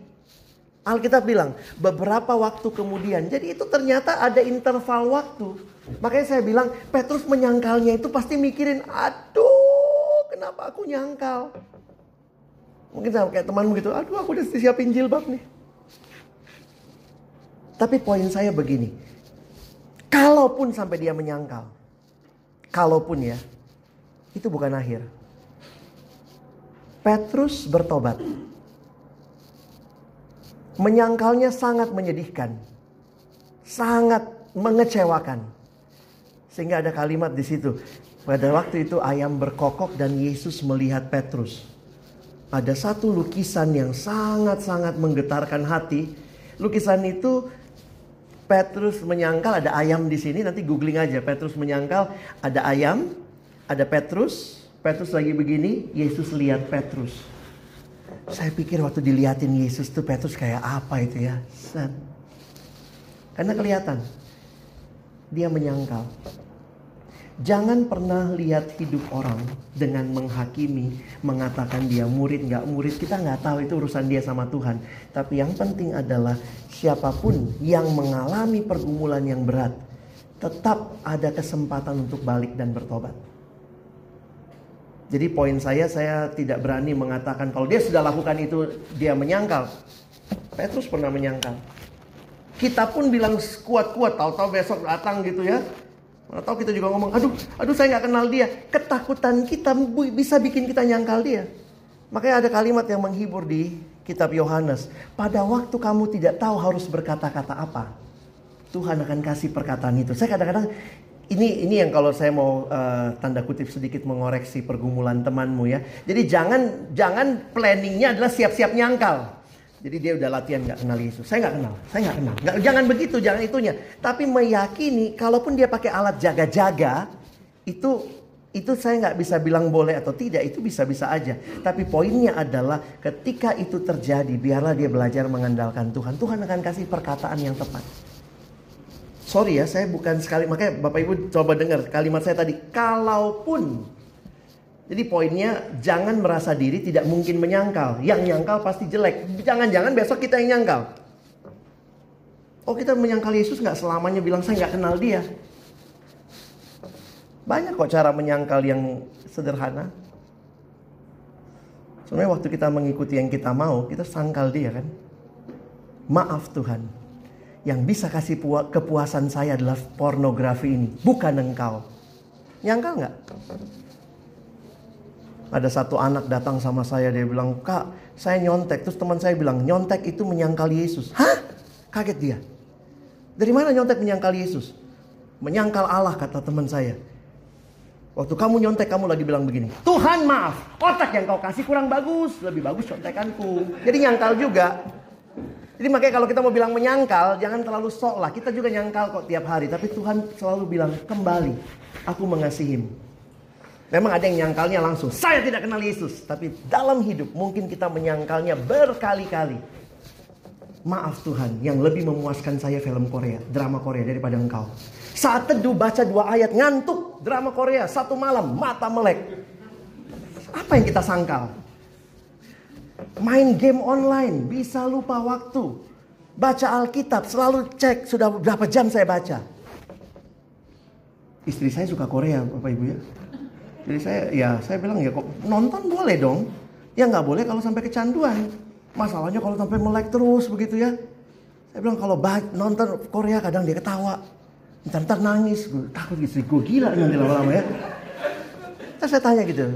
Alkitab bilang beberapa waktu kemudian. Jadi itu ternyata ada interval waktu. Makanya saya bilang Petrus menyangkalnya itu pasti mikirin, aduh kenapa aku nyangkal. Mungkin sama kayak temanmu gitu, aduh aku udah siapin jilbab nih. Tapi poin saya begini, kalaupun sampai dia menyangkal, kalaupun ya, itu bukan akhir. Petrus bertobat. Menyangkalnya sangat menyedihkan. Sangat mengecewakan. Sehingga ada kalimat di situ. Pada waktu itu ayam berkokok dan Yesus melihat Petrus. Ada satu lukisan yang sangat-sangat menggetarkan hati. Lukisan itu Petrus menyangkal ada ayam di sini. Nanti googling aja. Petrus menyangkal ada ayam, ada Petrus. Petrus lagi begini, Yesus lihat Petrus. Saya pikir waktu diliatin Yesus tuh Petrus kayak apa itu ya. Karena kelihatan. Dia menyangkal. Jangan pernah lihat hidup orang dengan menghakimi, mengatakan dia murid nggak murid. Kita nggak tahu itu urusan dia sama Tuhan. Tapi yang penting adalah siapa pun yang mengalami pergumulan yang berat, tetap ada kesempatan untuk balik dan bertobat. Jadi poin saya, saya tidak berani mengatakan kalau dia sudah lakukan itu, dia menyangkal. Petrus pernah menyangkal. Kita pun bilang kuat-kuat, tahu-tahu besok datang gitu ya. Atau kita juga ngomong, aduh, aduh saya nggak kenal dia. Ketakutan kita bisa bikin kita nyangkal dia. Makanya ada kalimat yang menghibur di kitab Yohanes. Pada waktu kamu tidak tahu harus berkata-kata apa, Tuhan akan kasih perkataan itu. Saya kadang-kadang ini ini yang kalau saya mau uh, tanda kutip sedikit mengoreksi pergumulan temanmu ya. Jadi jangan jangan planningnya adalah siap-siap nyangkal. Jadi dia udah latihan nggak kenal Yesus. Saya nggak kenal, saya nggak kenal. Gak, jangan begitu, jangan itunya. Tapi meyakini, kalaupun dia pakai alat jaga-jaga, itu itu saya nggak bisa bilang boleh atau tidak. Itu bisa-bisa aja. Tapi poinnya adalah ketika itu terjadi, biarlah dia belajar mengandalkan Tuhan. Tuhan akan kasih perkataan yang tepat. Sorry ya, saya bukan sekali. Makanya Bapak Ibu coba dengar kalimat saya tadi. Kalaupun jadi poinnya jangan merasa diri tidak mungkin menyangkal. Yang nyangkal pasti jelek. Jangan-jangan besok kita yang nyangkal. Oh kita menyangkal Yesus nggak selamanya bilang saya nggak kenal dia. Banyak kok cara menyangkal yang sederhana. Sebenarnya waktu kita mengikuti yang kita mau, kita sangkal dia kan. Maaf Tuhan, yang bisa kasih kepuasan saya adalah pornografi ini, bukan engkau. Nyangkal nggak? Ada satu anak datang sama saya, dia bilang, Kak, saya nyontek. Terus teman saya bilang, nyontek itu menyangkal Yesus. Hah? Kaget dia. Dari mana nyontek menyangkal Yesus? Menyangkal Allah, kata teman saya. Waktu kamu nyontek, kamu lagi bilang begini. Tuhan maaf, otak yang kau kasih kurang bagus. Lebih bagus contekanku. Jadi nyangkal juga. Jadi makanya kalau kita mau bilang menyangkal, jangan terlalu sok lah. Kita juga nyangkal kok tiap hari. Tapi Tuhan selalu bilang, kembali. Aku mengasihimu. Memang ada yang nyangkalnya langsung, saya tidak kenal Yesus. Tapi dalam hidup mungkin kita menyangkalnya berkali-kali. Maaf Tuhan, yang lebih memuaskan saya film Korea, drama Korea daripada engkau. Saat teduh baca dua ayat, ngantuk, drama Korea, satu malam, mata melek. Apa yang kita sangkal? Main game online, bisa lupa waktu. Baca Alkitab, selalu cek sudah berapa jam saya baca. Istri saya suka Korea, Bapak Ibu ya. Jadi saya ya saya bilang ya kok nonton boleh dong. Ya nggak boleh kalau sampai kecanduan. Masalahnya kalau sampai melek terus begitu ya. Saya bilang kalau nonton Korea kadang dia ketawa. Ntar, nangis. Gue takut gitu. Gue gila nanti lama-lama ya. Terus saya tanya gitu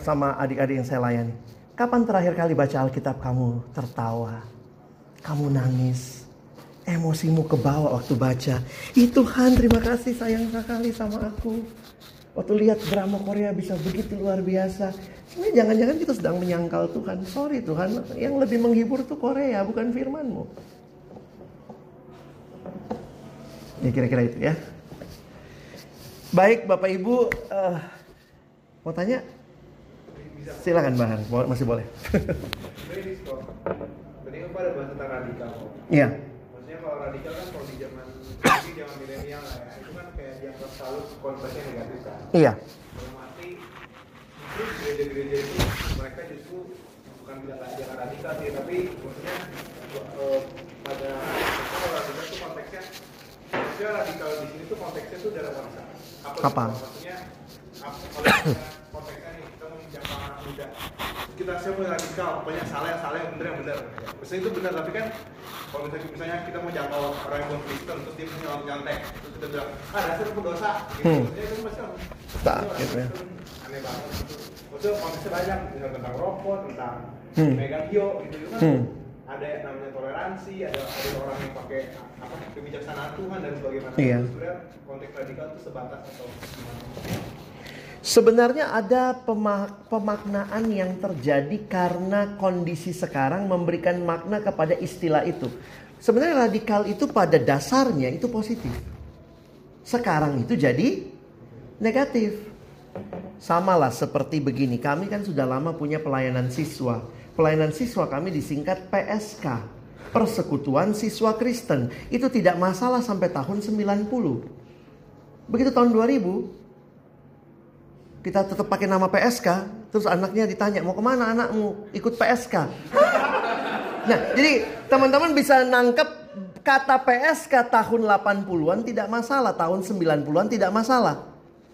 sama adik-adik yang saya layani. Kapan terakhir kali baca Alkitab kamu tertawa? Kamu nangis? Emosimu kebawa waktu baca. Itu Tuhan terima kasih sayang sekali sama aku. Waktu lihat drama Korea bisa begitu luar biasa. Sebenarnya jangan-jangan kita sedang menyangkal Tuhan. Sorry Tuhan, yang lebih menghibur tuh Korea, bukan firmanmu. Ya kira-kira itu ya. Baik Bapak Ibu, uh, mau tanya? Silakan Bahan, masih boleh. Tadi kan pada bahas tentang radikal. Iya. Maksudnya kalau radikal kan kalau di zaman zaman milenial ya, itu kan kayak dianggap selalu konteksnya negatif kan. Iya. Berarti justru gereja-gereja itu mereka justru bukan bilang jangan radikal sih, tapi maksudnya uh, pada kalau radikal itu konteksnya maksudnya radikal di sini tuh konteksnya tuh dalam bangsa. Apa? Apa? Maksudnya apa, konteksnya nih kita mau menjangkau anak muda kita siapa yang radikal banyak salah yang salah yang benar yang benar misalnya itu benar tapi kan kalau misalnya, misalnya kita mau jangkau orang yang Kristen terus dia punya nyontek terus kita bilang ah dasar pendosa gitu Hmm. maksudnya itu masih Tak, gitu ya. aneh banget gitu maksudnya konteksnya banyak misalnya tentang rokok tentang Hmm. megang hio gitu itu kan Hmm. Ada yang namanya toleransi ada ada orang yang pakai apa kebijaksanaan Tuhan dan sebagainya Iya. sebenarnya konteks radikal itu sebatas atau gimana Sebenarnya ada pema- pemaknaan yang terjadi karena kondisi sekarang memberikan makna kepada istilah itu. Sebenarnya radikal itu pada dasarnya itu positif. Sekarang itu jadi negatif. Samalah seperti begini, kami kan sudah lama punya pelayanan siswa. Pelayanan siswa kami disingkat PSK, Persekutuan Siswa Kristen. Itu tidak masalah sampai tahun 90. Begitu tahun 2000, kita tetap pakai nama PSK, terus anaknya ditanya mau ke mana anakmu ikut PSK. [LAUGHS] nah, jadi teman-teman bisa nangkep kata PSK tahun 80-an tidak masalah, tahun 90-an tidak masalah.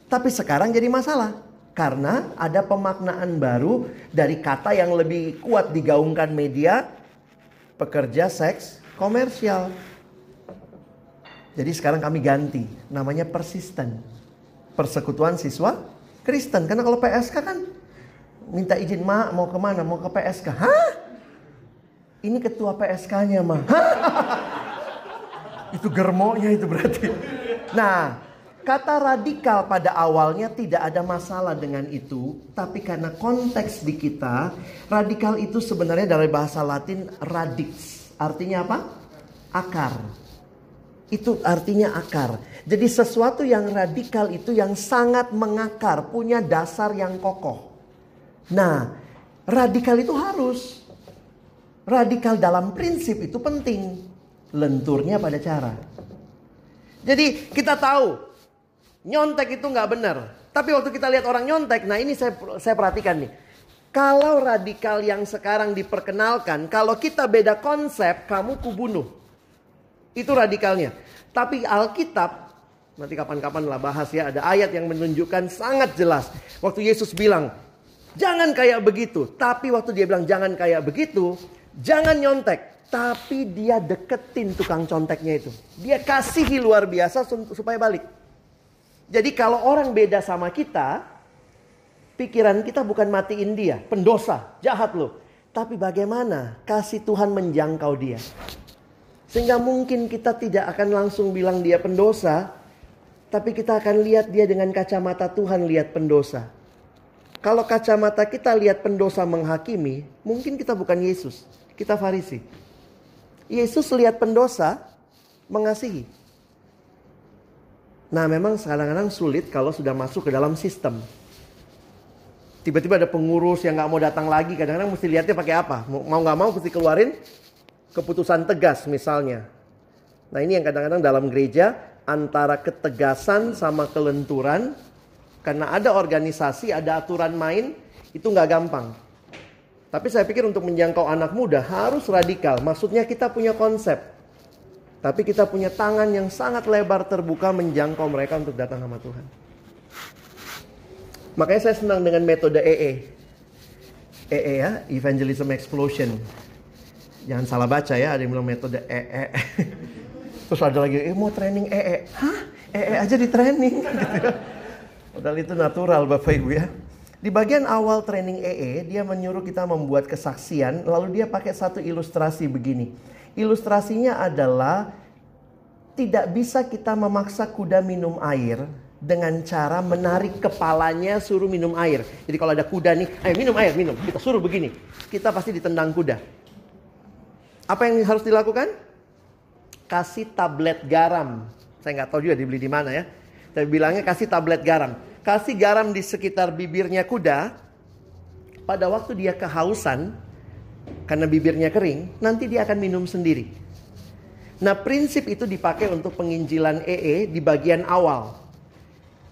Tapi sekarang jadi masalah. Karena ada pemaknaan baru dari kata yang lebih kuat digaungkan media, pekerja seks komersial. Jadi sekarang kami ganti, namanya persisten. Persekutuan siswa Kristen. Karena kalau PSK kan minta izin, mak mau ke mana? Mau ke PSK. Hah? Ini ketua PSK-nya, mah. [LAUGHS] itu germonya itu berarti. Nah, kata radikal pada awalnya tidak ada masalah dengan itu, tapi karena konteks di kita, radikal itu sebenarnya dari bahasa Latin radix. Artinya apa? Akar. Itu artinya akar. Jadi sesuatu yang radikal itu yang sangat mengakar, punya dasar yang kokoh. Nah, radikal itu harus. Radikal dalam prinsip itu penting. Lenturnya pada cara. Jadi kita tahu nyontek itu nggak benar. Tapi waktu kita lihat orang nyontek, nah ini saya saya perhatikan nih. Kalau radikal yang sekarang diperkenalkan, kalau kita beda konsep, kamu kubunuh. Itu radikalnya. Tapi Alkitab, nanti kapan-kapan lah bahas ya, ada ayat yang menunjukkan sangat jelas. Waktu Yesus bilang, jangan kayak begitu. Tapi waktu dia bilang jangan kayak begitu, jangan nyontek. Tapi dia deketin tukang conteknya itu. Dia kasihi luar biasa supaya balik. Jadi kalau orang beda sama kita, pikiran kita bukan matiin dia, pendosa, jahat loh. Tapi bagaimana kasih Tuhan menjangkau dia. Sehingga mungkin kita tidak akan langsung bilang dia pendosa, tapi kita akan lihat dia dengan kacamata Tuhan lihat pendosa. Kalau kacamata kita lihat pendosa menghakimi, mungkin kita bukan Yesus, kita Farisi. Yesus lihat pendosa mengasihi. Nah memang kadang-kadang sulit kalau sudah masuk ke dalam sistem. Tiba-tiba ada pengurus yang nggak mau datang lagi, kadang-kadang mesti lihatnya pakai apa? Mau nggak mau mesti keluarin keputusan tegas misalnya. Nah ini yang kadang-kadang dalam gereja antara ketegasan sama kelenturan. Karena ada organisasi, ada aturan main, itu nggak gampang. Tapi saya pikir untuk menjangkau anak muda harus radikal. Maksudnya kita punya konsep. Tapi kita punya tangan yang sangat lebar terbuka menjangkau mereka untuk datang sama Tuhan. Makanya saya senang dengan metode EE. EE ya, Evangelism Explosion. Jangan salah baca ya, ada yang bilang metode EE. [LAUGHS] Terus ada lagi, eh mau training EE. Hah? EE aja di training. [LAUGHS] Padahal itu natural Bapak Ibu ya. Di bagian awal training EE, dia menyuruh kita membuat kesaksian, lalu dia pakai satu ilustrasi begini. Ilustrasinya adalah tidak bisa kita memaksa kuda minum air dengan cara menarik kepalanya suruh minum air. Jadi kalau ada kuda nih, ayo minum air, minum. Kita suruh begini. Kita pasti ditendang kuda. Apa yang harus dilakukan? Kasih tablet garam. Saya nggak tahu juga dibeli di mana ya. Tapi bilangnya kasih tablet garam. Kasih garam di sekitar bibirnya kuda. Pada waktu dia kehausan, karena bibirnya kering, nanti dia akan minum sendiri. Nah prinsip itu dipakai untuk penginjilan EE di bagian awal.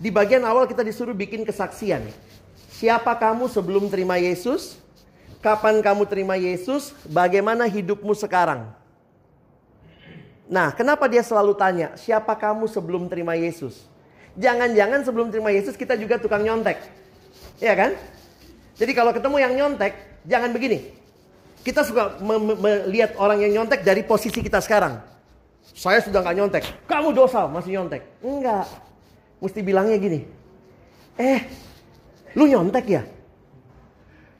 Di bagian awal kita disuruh bikin kesaksian. Siapa kamu sebelum terima Yesus? Kapan kamu terima Yesus? Bagaimana hidupmu sekarang? Nah, kenapa dia selalu tanya, siapa kamu sebelum terima Yesus? Jangan-jangan sebelum terima Yesus kita juga tukang nyontek. Iya kan? Jadi kalau ketemu yang nyontek, jangan begini. Kita suka melihat orang yang nyontek dari posisi kita sekarang. Saya sudah nggak nyontek. Kamu dosa masih nyontek. Enggak. Mesti bilangnya gini. Eh, lu nyontek ya?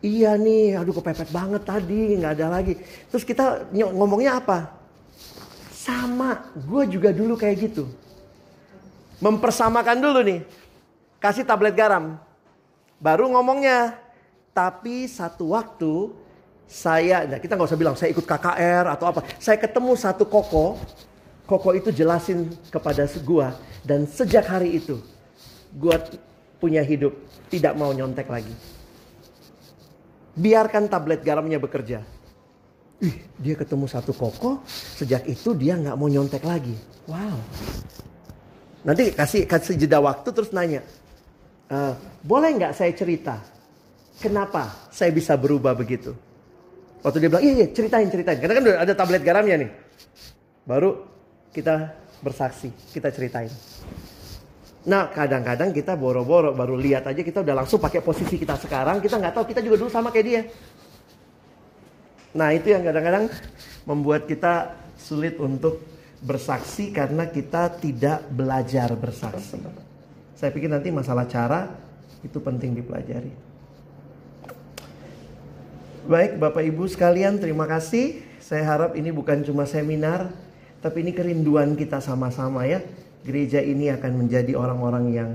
Iya nih, aduh kepepet banget tadi, nggak ada lagi. Terus kita ngomongnya apa? Sama, gue juga dulu kayak gitu. Mempersamakan dulu nih, kasih tablet garam. Baru ngomongnya, tapi satu waktu saya, nah kita nggak usah bilang saya ikut KKR atau apa. Saya ketemu satu koko, koko itu jelasin kepada gua dan sejak hari itu gua punya hidup tidak mau nyontek lagi. Biarkan tablet garamnya bekerja. Ih, dia ketemu satu koko, sejak itu dia nggak mau nyontek lagi. Wow. Nanti kasih kasih jeda waktu terus nanya, Uh, boleh nggak saya cerita? Kenapa saya bisa berubah begitu? Waktu dia bilang, iya, iya ceritain, ceritain. Karena kan udah ada tablet garamnya nih. Baru kita bersaksi, kita ceritain. Nah kadang-kadang kita boro-boro baru lihat aja kita udah langsung pakai posisi kita sekarang. Kita nggak tahu kita juga dulu sama kayak dia. Nah itu yang kadang-kadang membuat kita sulit untuk bersaksi karena kita tidak belajar bersaksi. Saya pikir nanti masalah cara itu penting dipelajari. Baik Bapak Ibu sekalian terima kasih. Saya harap ini bukan cuma seminar, tapi ini kerinduan kita sama-sama ya gereja ini akan menjadi orang-orang yang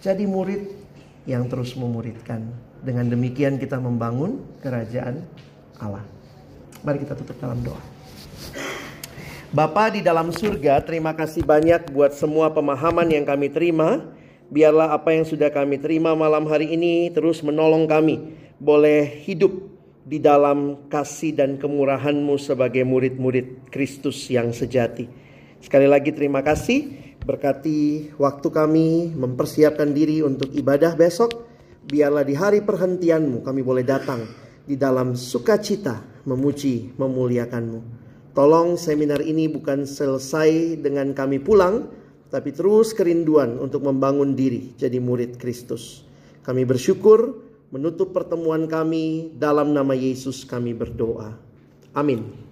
jadi murid yang terus memuridkan. Dengan demikian kita membangun kerajaan Allah. Mari kita tutup dalam doa. Bapa di dalam surga, terima kasih banyak buat semua pemahaman yang kami terima. Biarlah apa yang sudah kami terima malam hari ini terus menolong kami boleh hidup di dalam kasih dan kemurahan-Mu sebagai murid-murid Kristus yang sejati. Sekali lagi terima kasih. Berkati waktu kami mempersiapkan diri untuk ibadah besok. Biarlah di hari perhentianmu kami boleh datang di dalam sukacita memuji, memuliakanmu. Tolong seminar ini bukan selesai dengan kami pulang, tapi terus kerinduan untuk membangun diri jadi murid Kristus. Kami bersyukur menutup pertemuan kami dalam nama Yesus kami berdoa. Amin.